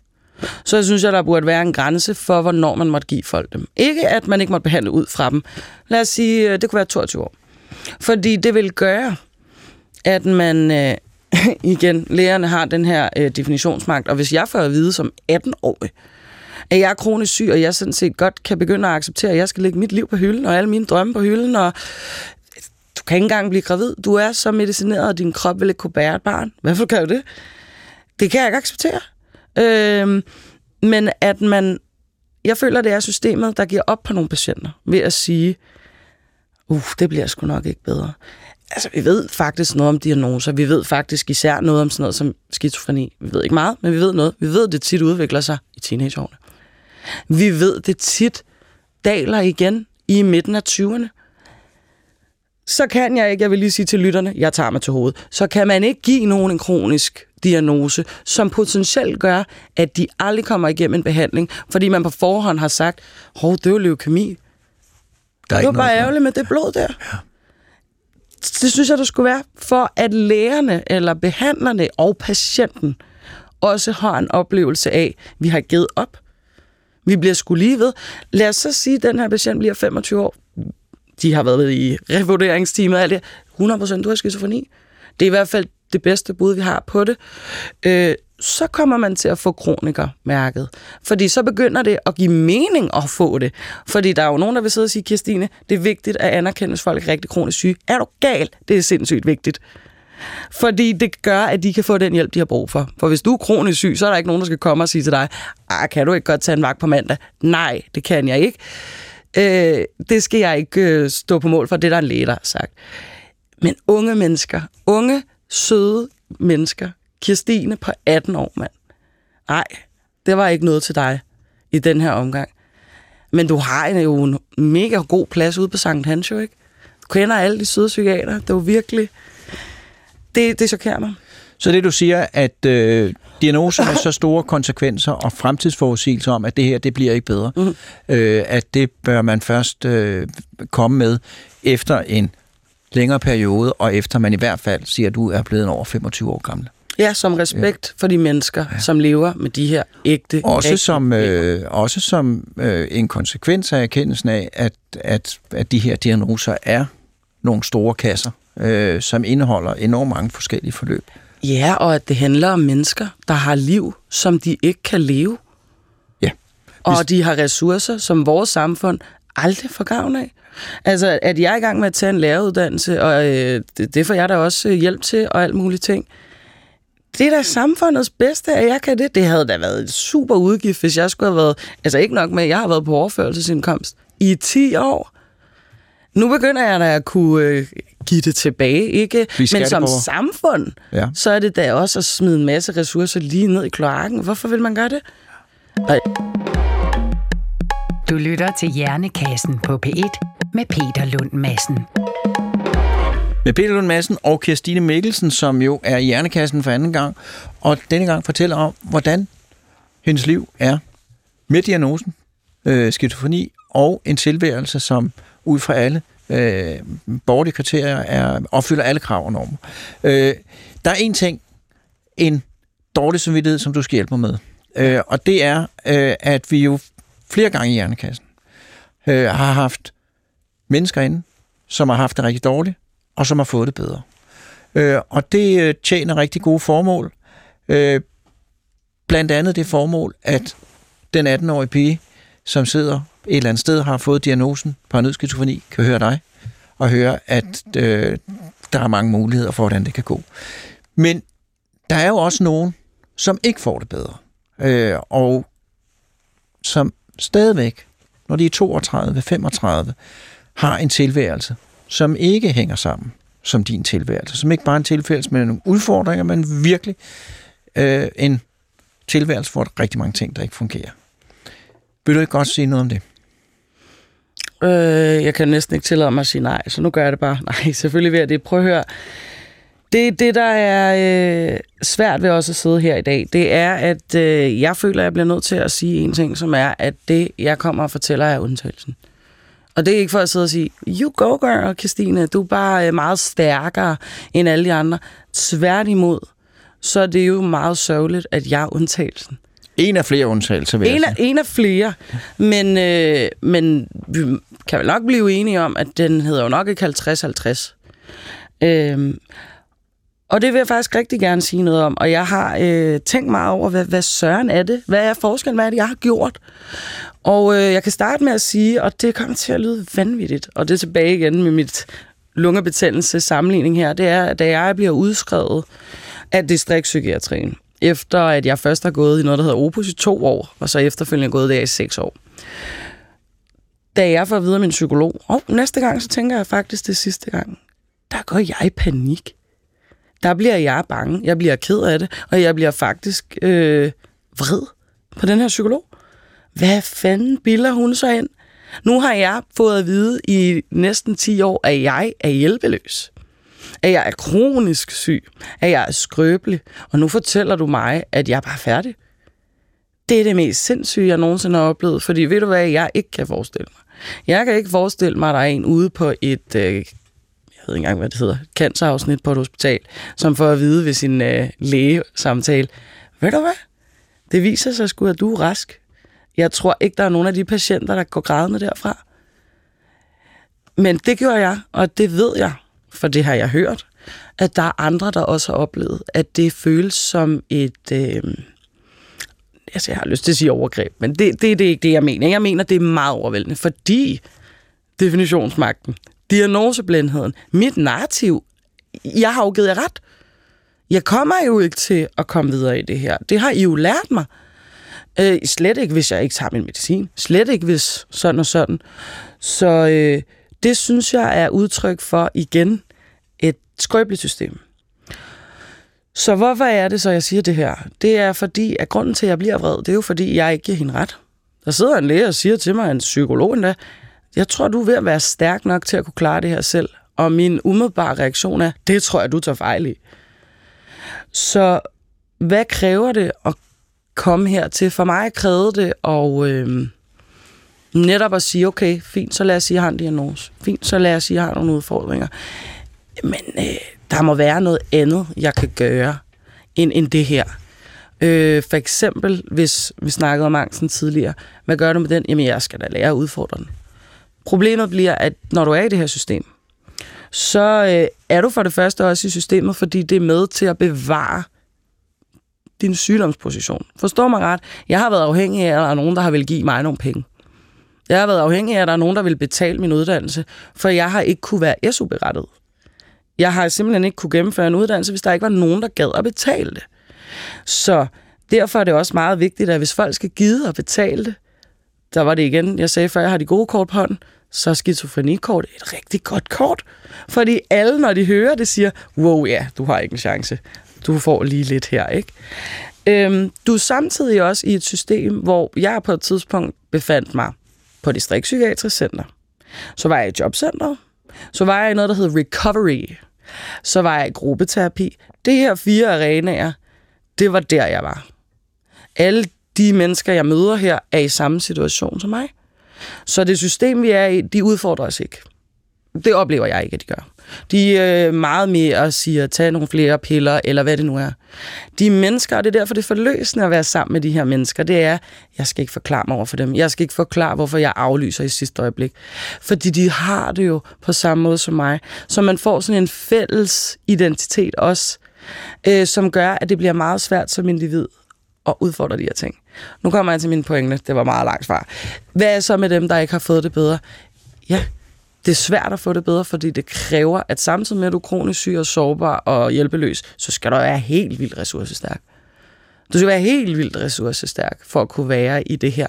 så jeg synes jeg, der burde være en grænse for, hvornår man måtte give folk dem. Ikke, at man ikke måtte behandle ud fra dem. Lad os sige, øh, det kunne være 22 år. Fordi det vil gøre, at man... Øh, igen, lægerne har den her øh, definitionsmagt, og hvis jeg får at vide som 18-årig, at jeg er kronisk syg, og jeg sådan set godt kan begynde at acceptere, at jeg skal lægge mit liv på hylden, og alle mine drømme på hylden, og øh, du kan ikke engang blive gravid. Du er så medicineret, og din krop vil ikke kunne bære et barn. Hvorfor kan du det? Det kan jeg ikke acceptere. Øh, men at man... Jeg føler, det er systemet, der giver op på nogle patienter ved at sige, uh, det bliver sgu nok ikke bedre. Altså, vi ved faktisk noget om diagnoser. Vi ved faktisk især noget om sådan noget som skizofreni. Vi ved ikke meget, men vi ved noget. Vi ved, at det tit udvikler sig i teenageårene. Vi ved, det tit daler igen i midten af 20'erne så kan jeg ikke, jeg vil lige sige til lytterne, jeg tager mig til hovedet, så kan man ikke give nogen en kronisk diagnose, som potentielt gør, at de aldrig kommer igennem en behandling, fordi man på forhånd har sagt, hov, det er jo leukemi. Der er Det var bare ærgerligt med det blod der. Det synes jeg, der skulle være, for at lægerne eller behandlerne og patienten også har en oplevelse af, at vi har givet op. Vi bliver skulle lige ved. Lad os så sige, at den her patient bliver 25 år. De har været i revurderingsteamet og alt det. 100% du har skizofreni. Det er i hvert fald det bedste bud, vi har på det. Øh, så kommer man til at få kronikermærket. Fordi så begynder det at give mening at få det. Fordi der er jo nogen, der vil sidde og sige, Kirstine, det er vigtigt at anerkende, folk er rigtig kronisk syge. Er du gal? Det er sindssygt vigtigt. Fordi det gør, at de kan få den hjælp, de har brug for. For hvis du er kronisk syg, så er der ikke nogen, der skal komme og sige til dig, ah, kan du ikke godt tage en vagt på mandag? Nej, det kan jeg ikke. Øh, det skal jeg ikke øh, stå på mål for, det er der en læge, der har sagt. Men unge mennesker, unge, søde mennesker, Kirstine på 18 år, mand. Nej, det var ikke noget til dig i den her omgang. Men du har en- jo en mega god plads ude på Sankt Hans, jo ikke? Du kender alle de søde psykiater. Det var virkelig... Det, det chokerer mig. Så det du siger, at øh, diagnoser med så store konsekvenser og fremtidsforudsigelser om, at det her, det bliver ikke bedre, mm. øh, at det bør man først øh, komme med efter en længere periode, og efter man i hvert fald siger, at du er blevet over 25 år gammel. Ja, som respekt ja. for de mennesker, ja. som lever med de her ægte... Også rigtige som, øh, også som øh, en konsekvens af erkendelsen af, at, at, at de her diagnoser er nogle store kasser, øh, som indeholder enormt mange forskellige forløb. Ja, og at det handler om mennesker, der har liv, som de ikke kan leve. Ja. Og de har ressourcer, som vores samfund aldrig får gavn af. Altså, at jeg er i gang med at tage en læreruddannelse, og øh, det, det får jeg da også øh, hjælp til, og alt muligt ting. Det er da samfundets bedste, at jeg kan det. Det havde da været et super udgift, hvis jeg skulle have været... Altså ikke nok med, at jeg har været på overførelsesindkomst i 10 år. Nu begynder jeg da at kunne øh, give det tilbage, ikke? Men som samfund, Ja. så er det da også at smide en masse ressourcer lige ned i kloakken. Hvorfor vil man gøre det? Og du lytter til Hjernekassen på P1 med Peter Lund Madsen. Med Peter Lund Madsen og Kirstine Mikkelsen, som jo er i Hjernekassen for anden gang, og denne gang fortæller om, hvordan hendes liv er med diagnosen, øh, skizofreni, og en tilværelse, som ud fra alle øh, borgerlige kriterier er, opfylder alle krav og normer. Øh, der er en ting, en dårlig samvittighed, som du skal hjælpe mig med. Øh, og det er, øh, at vi jo flere gange i Hjernekassen øh, har haft mennesker inde, som har haft det rigtig dårligt, og som har fået det bedre. Øh, og det øh, tjener rigtig gode formål. Øh, blandt andet det formål, at den 18-årige pige, som sidder et eller andet sted, har fået diagnosen paranoid skizofreni, kan høre dig og høre, at øh, der er mange muligheder for, hvordan det kan gå. Men der er jo også nogen, som ikke får det bedre, øh, og som stadigvæk, når de er 32, 35, har en tilværelse, som ikke hænger sammen som din tilværelse, som ikke bare er en tilværelse med nogle udfordringer, men virkelig øh, en tilværelse, hvor der er rigtig mange ting, der ikke fungerer. Vil du ikke godt sige noget om det? Øh, jeg kan næsten ikke tillade mig at sige nej, så nu gør jeg det bare. Nej, selvfølgelig vil jeg det. Prøv at høre. Det, det der er øh, svært ved også at sidde her i dag, det er, at øh, jeg føler, at jeg bliver nødt til at sige en ting, som er, at det, jeg kommer og fortæller, er undtagelsen. Og det er ikke for at sidde og sige, you go girl, Christine, du er bare øh, meget stærkere end alle de andre. Tværtimod, så er det jo meget sørgeligt, at jeg er undtagelsen. En af flere undtagelser, vil En af, en af flere, men, øh, men vi kan vel nok blive enige om, at den hedder jo nok ikke 50-50. Øhm, og det vil jeg faktisk rigtig gerne sige noget om, og jeg har øh, tænkt meget over, hvad, hvad søren er det? Hvad er forskellen? Hvad er det, jeg har gjort? Og øh, jeg kan starte med at sige, og det kommer til at lyde vanvittigt, og det er tilbage igen med mit lungebetændelse sammenligning her, det er, at da jeg bliver udskrevet af distriktspsykiatrien, efter at jeg først har gået i noget, der hedder Opus i to år, og så efterfølgende gået der i seks år. Da jeg får at vide af min psykolog, og næste gang, så tænker jeg faktisk det sidste gang, der går jeg i panik. Der bliver jeg bange, jeg bliver ked af det, og jeg bliver faktisk øh, vred på den her psykolog. Hvad fanden bilder hun så ind? Nu har jeg fået at vide i næsten 10 år, at jeg er hjælpeløs. At jeg er kronisk syg. At jeg er skrøbelig. Og nu fortæller du mig, at jeg er bare færdig. Det er det mest sindssyge, jeg nogensinde har oplevet. Fordi ved du hvad, jeg ikke kan forestille mig. Jeg kan ikke forestille mig, at der er en ude på et, øh, jeg ved ikke engang, hvad det hedder, cancerafsnit på et hospital, som får at vide ved sin øh, lægesamtale, ved du hvad, det viser sig sgu, at du er rask. Jeg tror ikke, der er nogen af de patienter, der går grædende derfra. Men det gjorde jeg, og det ved jeg, for det har jeg hørt, at der er andre, der også har oplevet, at det føles som et... Øh, altså, jeg har lyst til at sige overgreb, men det, det, det er ikke det, jeg mener. Jeg mener, det er meget overvældende, fordi definitionsmagten, diagnoseblindheden, mit narrativ, jeg har jo givet jer ret. Jeg kommer jo ikke til at komme videre i det her. Det har I jo lært mig. Øh, slet ikke, hvis jeg ikke tager min medicin. Slet ikke, hvis sådan og sådan. Så øh, det synes jeg er udtryk for, igen, et skrøbeligt system. Så hvorfor er det så, jeg siger det her? Det er fordi, at grunden til, at jeg bliver vred, det er jo fordi, jeg ikke giver hende ret. Der sidder en læge og siger til mig, en psykolog endda, jeg tror, du er ved at være stærk nok til at kunne klare det her selv. Og min umiddelbare reaktion er, det tror jeg, du tager fejl i. Så hvad kræver det at komme hertil? For mig krævede det og øh, netop at sige, okay, fint, så lad os sige, at jeg har en diagnose. Fint, så lad os sige, at jeg har nogle udfordringer. Men øh, der må være noget andet, jeg kan gøre, end, end det her. Øh, for eksempel, hvis vi snakkede om angsten tidligere, hvad gør du med den? Jamen, jeg skal da lære at udfordre den. Problemet bliver, at når du er i det her system, så øh, er du for det første også i systemet, fordi det er med til at bevare din sygdomsposition. Forstår mig ret? Jeg har været afhængig af, at der er nogen, der har vil give mig nogle penge. Jeg har været afhængig af, at der er nogen, der vil betale min uddannelse, for jeg har ikke kunne være SU-berettet. Jeg har simpelthen ikke kunne gennemføre en uddannelse, hvis der ikke var nogen, der gad at betale det. Så derfor er det også meget vigtigt, at hvis folk skal gide at betale det, der var det igen, jeg sagde før, jeg har de gode kort på hånden, så er skizofrenikort et rigtig godt kort. Fordi alle, når de hører det, siger, wow, ja, du har ikke en chance. Du får lige lidt her, ikke? Øhm, du er samtidig også i et system, hvor jeg på et tidspunkt befandt mig på distriktspsykiatrisk center. Så var jeg i jobcenter. Så var jeg i noget, der hed recovery. Så var jeg i gruppeterapi. Det her fire arenaer, det var der, jeg var. Alle de mennesker, jeg møder her, er i samme situation som mig. Så det system, vi er i, de udfordrer os ikke. Det oplever jeg ikke, at de gør. De er meget mere siger, tag nogle flere piller, eller hvad det nu er. De mennesker, og det er derfor, det er forløsende at være sammen med de her mennesker, det er, jeg skal ikke forklare mig over for dem. Jeg skal ikke forklare, hvorfor jeg aflyser i sidste øjeblik. Fordi de har det jo på samme måde som mig. Så man får sådan en fælles identitet også, øh, som gør, at det bliver meget svært som individ og udfordre de her ting. Nu kommer jeg til mine pointe. Det var meget langt svar. Hvad er så med dem, der ikke har fået det bedre? Ja, det er svært at få det bedre, fordi det kræver, at samtidig med, at du er kronisk syg og sårbar og hjælpeløs, så skal du være helt vildt ressourcestærk. Du skal være helt vildt ressourcestærk for at kunne være i det her.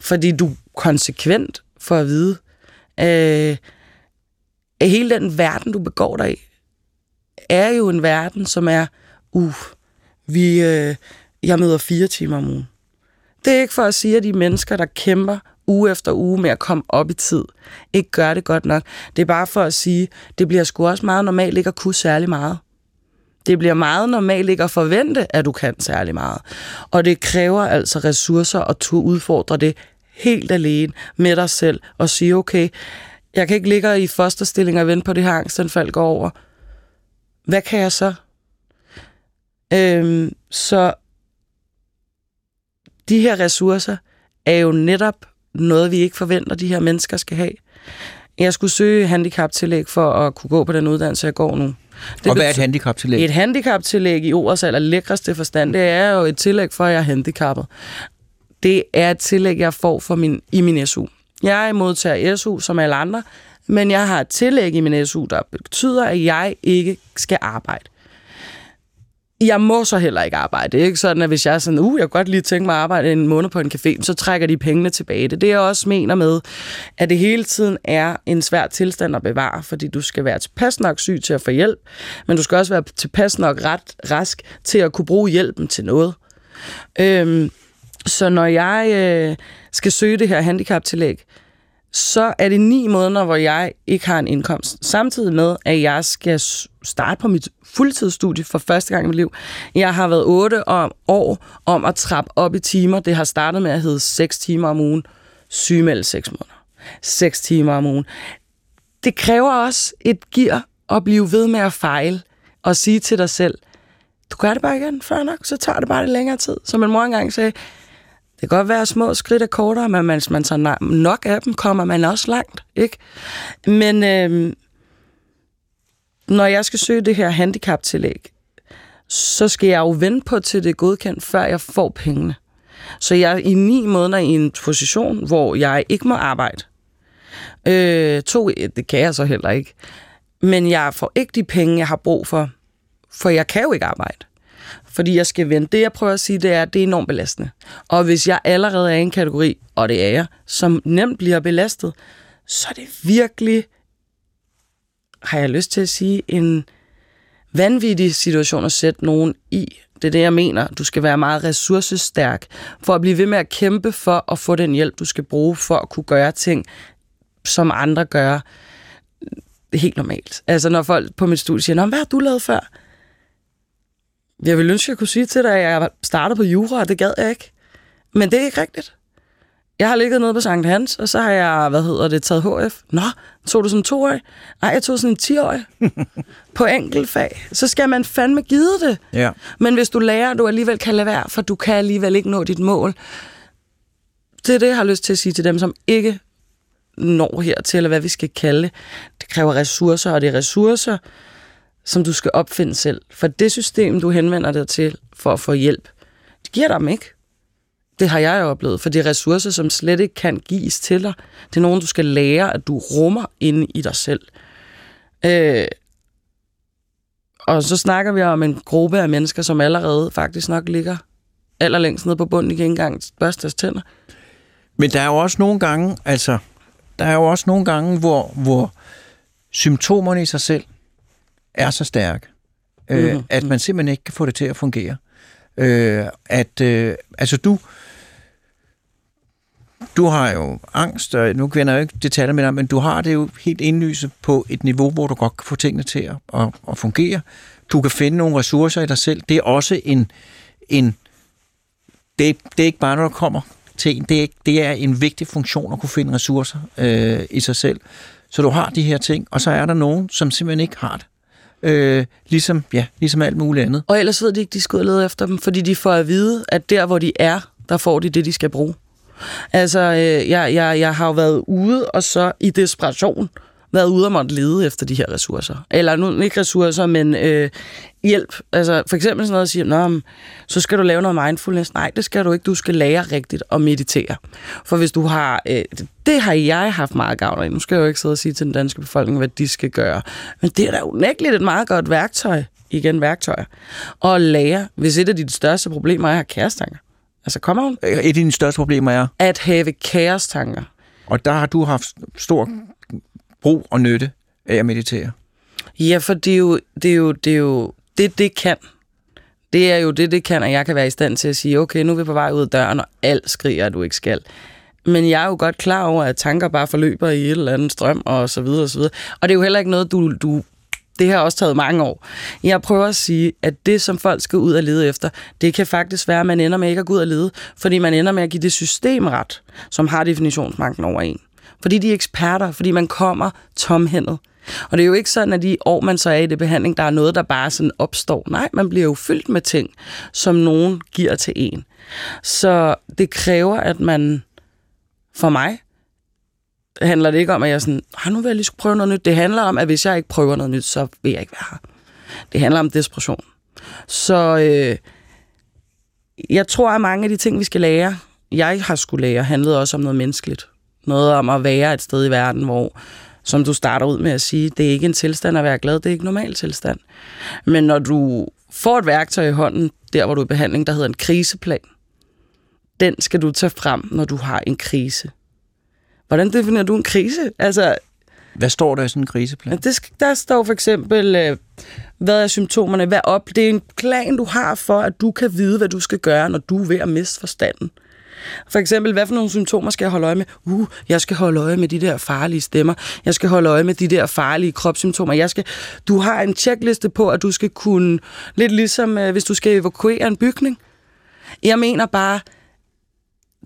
Fordi du konsekvent får at vide, øh, at hele den verden, du begår dig i, er jo en verden, som er, uh, vi, øh, jeg møder fire timer om ugen. Det er ikke for at sige, at de mennesker, der kæmper uge efter uge med at komme op i tid, ikke gør det godt nok. Det er bare for at sige, det bliver sgu også meget normalt ikke at kunne særlig meget. Det bliver meget normalt ikke at forvente, at du kan særlig meget. Og det kræver altså ressourcer at turde udfordre det helt alene med dig selv og sige, okay, jeg kan ikke ligge i fosterstilling og vente på det her angstanfald går over. Hvad kan jeg så? Øhm, så de her ressourcer er jo netop noget, vi ikke forventer, de her mennesker skal have. Jeg skulle søge handicaptillæg for at kunne gå på den uddannelse, jeg går nu. Det og hvad er et handicaptillæg? Et handicaptillæg i ordets aller lækreste forstand, det er jo et tillæg for, at jeg er handicappet. Det er et tillæg, jeg får for min, i min SU. Jeg er modtager SU som alle andre, men jeg har et tillæg i min SU, der betyder, at jeg ikke skal arbejde jeg må så heller ikke arbejde. Det er ikke sådan, at hvis jeg er sådan, uh, jeg kan godt lige tænke mig at arbejde en måned på en café, så trækker de pengene tilbage. Det er det, jeg også mener med, at det hele tiden er en svær tilstand at bevare, fordi du skal være tilpas nok syg til at få hjælp, men du skal også være tilpas nok ret rask til at kunne bruge hjælpen til noget. Øhm, så når jeg øh, skal søge det her handicaptillæg, så er det ni måneder, hvor jeg ikke har en indkomst. Samtidig med, at jeg skal starte på mit fuldtidsstudie for første gang i mit liv. Jeg har været otte år om at trappe op i timer. Det har startet med at hedde 6 timer om ugen. Sygemeld 6 måneder. 6 timer om ugen. Det kræver også et gear at blive ved med at fejle og sige til dig selv, du gør det bare igen, før nok, så tager det bare lidt længere tid. Som min mor engang sagde, det kan godt være, at små skridt er kortere, men hvis man tager nok af dem, kommer man også langt. ikke? Men øh, når jeg skal søge det her handicaptillæg, så skal jeg jo vente på til det er godkendt, før jeg får pengene. Så jeg er i ni måneder i en position, hvor jeg ikke må arbejde. Øh, to, det kan jeg så heller ikke. Men jeg får ikke de penge, jeg har brug for, for jeg kan jo ikke arbejde fordi jeg skal vende. Det, jeg prøver at sige, det er, at det er enormt belastende. Og hvis jeg allerede er i en kategori, og det er jeg, som nemt bliver belastet, så er det virkelig, har jeg lyst til at sige, en vanvittig situation at sætte nogen i. Det er det, jeg mener. Du skal være meget ressourcestærk for at blive ved med at kæmpe for at få den hjælp, du skal bruge for at kunne gøre ting, som andre gør. Det er helt normalt. Altså, når folk på mit studie siger, hvad har du lavet før? Jeg ville ønske, jeg kunne sige til dig, at jeg startede på jura, og det gad jeg ikke. Men det er ikke rigtigt. Jeg har ligget nede på Sankt Hans, og så har jeg, hvad hedder det, taget HF. Nå, tog du sådan en toårig? Nej, jeg tog sådan en tiårig på enkeltfag. Så skal man fandme give det. Ja. Men hvis du lærer, du alligevel kan lade være, for du kan alligevel ikke nå dit mål. Det er det, jeg har lyst til at sige til dem, som ikke når hertil, eller hvad vi skal kalde det. Det kræver ressourcer, og det er ressourcer, som du skal opfinde selv. For det system, du henvender dig til for at få hjælp, det giver dig dem ikke. Det har jeg jo oplevet, for det er ressourcer, som slet ikke kan gives til dig. Det er nogen, du skal lære, at du rummer inde i dig selv. Øh, og så snakker vi om en gruppe af mennesker, som allerede faktisk nok ligger allerlængst nede på bunden i engang børste deres tænder. Men der er jo også nogle gange, altså, der er jo også nogle gange, hvor, hvor symptomerne i sig selv er så stærk, øh, mm-hmm. at man simpelthen ikke kan få det til at fungere. Øh, at, øh, altså du, du har jo angst, og nu kender jeg jo ikke detaljer med dig, men du har det jo helt indlyset på et niveau, hvor du godt kan få tingene til at, at, at fungere. Du kan finde nogle ressourcer i dig selv. Det er også en, en det, det er ikke bare, når der kommer til en, det er, det er en vigtig funktion at kunne finde ressourcer øh, i sig selv. Så du har de her ting, og så er der nogen, som simpelthen ikke har det. Øh, ligesom, ja, ligesom alt muligt andet. Og ellers ved de ikke, de skal ud og lede efter dem, fordi de får at vide, at der, hvor de er, der får de det, de skal bruge. Altså, øh, jeg, jeg, jeg har jo været ude, og så i desperation været ude og måtte lede efter de her ressourcer. Eller nu ikke ressourcer, men øh, hjælp. Altså for eksempel sådan noget at sige, Nå, men, så skal du lave noget mindfulness. Nej, det skal du ikke. Du skal lære rigtigt at meditere. For hvis du har... Øh, det har jeg haft meget gavn af. Nu skal jeg jo ikke sidde og sige til den danske befolkning, hvad de skal gøre. Men det er da unægteligt et meget godt værktøj. Igen værktøjer. Og lære, hvis et af de største problemer er at have kærestanker. Altså, kommer hun? Et af dine største problemer er? At have kærestanker. Og der har du haft stor brug og nytte af at meditere? Ja, for det er jo det, er jo, det, er jo, det, det kan. Det er jo det, det kan, at jeg kan være i stand til at sige, okay, nu er vi på vej ud af døren, og alt skriger, at du ikke skal. Men jeg er jo godt klar over, at tanker bare forløber i et eller andet strøm, og så videre, og så videre. Og det er jo heller ikke noget, du, du det har også taget mange år. Jeg prøver at sige, at det, som folk skal ud og lede efter, det kan faktisk være, at man ender med ikke at gå ud og lede, fordi man ender med at give det system ret, som har definitionsmagten over en. Fordi de er eksperter, fordi man kommer tomhændet. Og det er jo ikke sådan, at de år, man så er i det behandling, der er noget, der bare sådan opstår. Nej, man bliver jo fyldt med ting, som nogen giver til en. Så det kræver, at man, for mig, handler det ikke om, at jeg sådan, har nu vil jeg lige skulle prøve noget nyt. Det handler om, at hvis jeg ikke prøver noget nyt, så vil jeg ikke være her. Det handler om desperation. Så øh, jeg tror, at mange af de ting, vi skal lære, jeg har skulle lære, handlede også om noget menneskeligt. Noget om at være et sted i verden, hvor, som du starter ud med at sige, det er ikke en tilstand at være glad, det er ikke normal tilstand. Men når du får et værktøj i hånden, der hvor du er i behandling, der hedder en kriseplan, den skal du tage frem, når du har en krise. Hvordan definerer du en krise? Altså, hvad står der i sådan en kriseplan? Det, der står for eksempel, øh, hvad er symptomerne? Hvad op? Det er en plan, du har for, at du kan vide, hvad du skal gøre, når du er ved at miste forstanden. For eksempel, hvad for nogle symptomer skal jeg holde øje med? Uh, jeg skal holde øje med de der farlige stemmer. Jeg skal holde øje med de der farlige kropssymptomer. Jeg skal, du har en tjekliste på, at du skal kunne, lidt ligesom øh, hvis du skal evakuere en bygning. Jeg mener bare,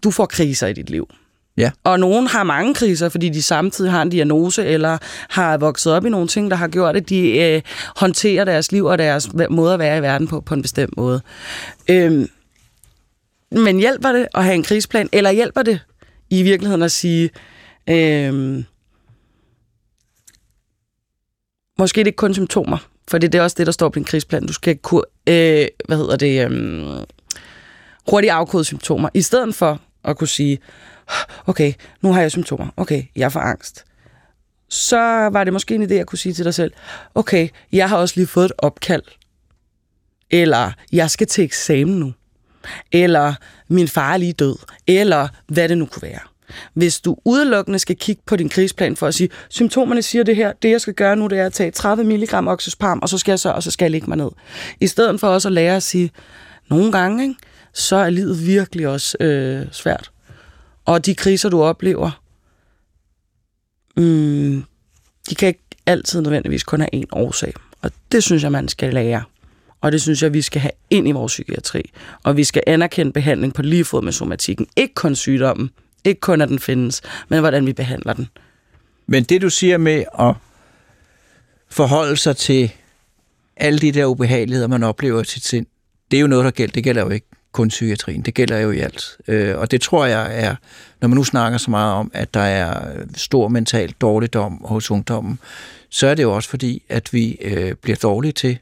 du får kriser i dit liv. Ja. Og nogen har mange kriser, fordi de samtidig har en diagnose, eller har vokset op i nogle ting, der har gjort, at de øh, håndterer deres liv og deres måde at være i verden på, på en bestemt måde. Øhm, men hjælper det at have en krisplan, eller hjælper det i virkeligheden at sige, øh, måske det ikke kun symptomer, for det er også det, der står på din krisplan. Du skal kunne, øh, hvad hedder det, øh, hurtigt afkode symptomer, i stedet for at kunne sige, okay, nu har jeg symptomer, okay, jeg får angst. Så var det måske en idé at kunne sige til dig selv, okay, jeg har også lige fået et opkald, eller jeg skal til eksamen nu eller min far er lige død, eller hvad det nu kunne være. Hvis du udelukkende skal kigge på din krigsplan for at sige, symptomerne siger det her, det jeg skal gøre nu, det er at tage 30 mg oxysparm, og så skal jeg så, og så skal jeg lægge mig ned. I stedet for også at lære at sige, nogle gange, ikke, så er livet virkelig også øh, svært. Og de kriser, du oplever, mm, de kan ikke altid nødvendigvis kun have én årsag. Og det synes jeg, man skal lære. Og det synes jeg, vi skal have ind i vores psykiatri. Og vi skal anerkende behandling på lige fod med somatikken. Ikke kun sygdommen, ikke kun at den findes, men hvordan vi behandler den. Men det du siger med at forholde sig til alle de der ubehageligheder, man oplever i sit sind, det er jo noget, der gælder. Det gælder jo ikke kun psykiatrien. Det gælder jo i alt. Øh, og det tror jeg er, når man nu snakker så meget om, at der er stor mental dårligdom hos ungdommen, så er det jo også fordi, at vi øh, bliver dårlige til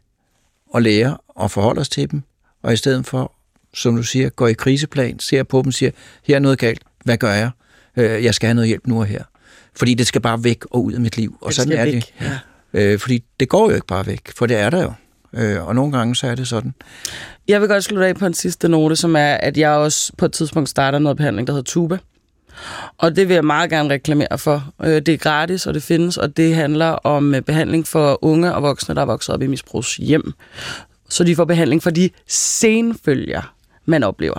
og lære og forholde os til dem, og i stedet for, som du siger, gå i kriseplan, ser på dem, siger, her er noget galt, hvad gør jeg? Øh, jeg skal have noget hjælp nu og her. Fordi det skal bare væk og ud af mit liv. Og det sådan er væk, det. Ja. Øh, fordi det går jo ikke bare væk, for det er der jo. Øh, og nogle gange så er det sådan. Jeg vil godt slutte af på en sidste note, som er, at jeg også på et tidspunkt starter noget behandling, der hedder Tuba. Og det vil jeg meget gerne reklamere for. Øh, det er gratis, og det findes, og det handler om øh, behandling for unge og voksne, der er vokset op i misbrugshjem. Så de får behandling for de senfølger, man oplever.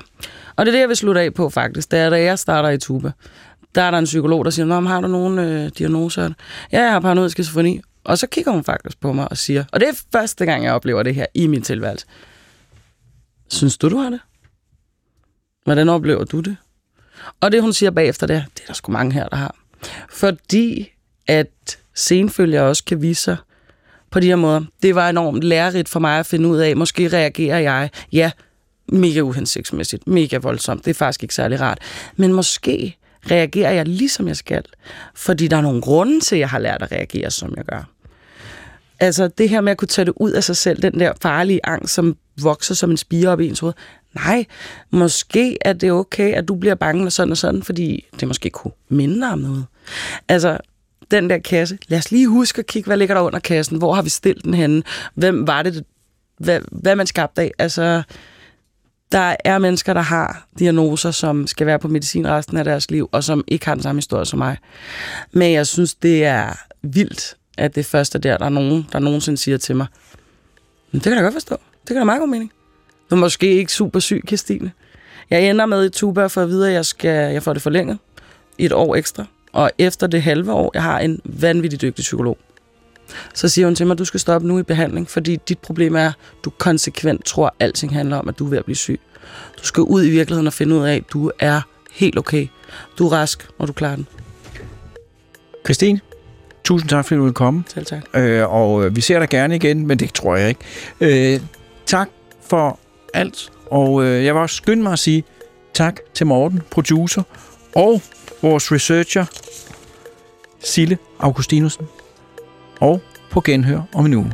Og det er det, jeg vil slutte af på faktisk. Det er, da jeg starter i Tuba. Der er der en psykolog, der siger, Nå, har du nogen øh, diagnoser? Ja, jeg har paranoid skizofreni. Og så kigger hun faktisk på mig og siger, og det er første gang, jeg oplever det her i min tilværelse. Synes du, du har det? Hvordan oplever du det? Og det, hun siger bagefter, det er, det er der sgu mange her, der har. Fordi at senfølger også kan vise sig på de her måder. Det var enormt lærerigt for mig at finde ud af, måske reagerer jeg, ja, mega uhensigtsmæssigt, mega voldsomt, det er faktisk ikke særlig rart, men måske reagerer jeg ligesom jeg skal, fordi der er nogle grunde til, at jeg har lært at reagere, som jeg gør. Altså det her med at kunne tage det ud af sig selv, den der farlige angst, som vokser som en spire op i ens hoved. Nej, måske er det okay, at du bliver bange og sådan og sådan, fordi det måske kunne minde dig om noget. Altså, den der kasse, lad os lige huske at kigge, hvad ligger der under kassen? Hvor har vi stillet den henne? Hvem var det, hvad, hvad man skabte af? Altså, der er mennesker, der har diagnoser, som skal være på medicin resten af deres liv, og som ikke har den samme historie som mig. Men jeg synes, det er vildt, at det første der, der er nogen, der nogensinde siger til mig, men det kan jeg godt forstå. Det kan da meget god mening. Du er måske ikke super syg, Christine. Jeg ender med i tuba for at vide, at jeg, skal, jeg får det forlænget i et år ekstra. Og efter det halve år, jeg har en vanvittig dygtig psykolog. Så siger hun til mig, at du skal stoppe nu i behandling, fordi dit problem er, at du konsekvent tror, at alting handler om, at du er ved at blive syg. Du skal ud i virkeligheden og finde ud af, at du er helt okay. Du er rask, og du klarer den. Christine, tusind tak, fordi du ville komme. Selv tak. Øh, og øh, vi ser dig gerne igen, men det tror jeg ikke. Øh, tak for alt, og øh, jeg vil også skynde mig at sige tak til Morten, producer, og vores researcher, Sille Augustinusen. Og på genhør om en uge.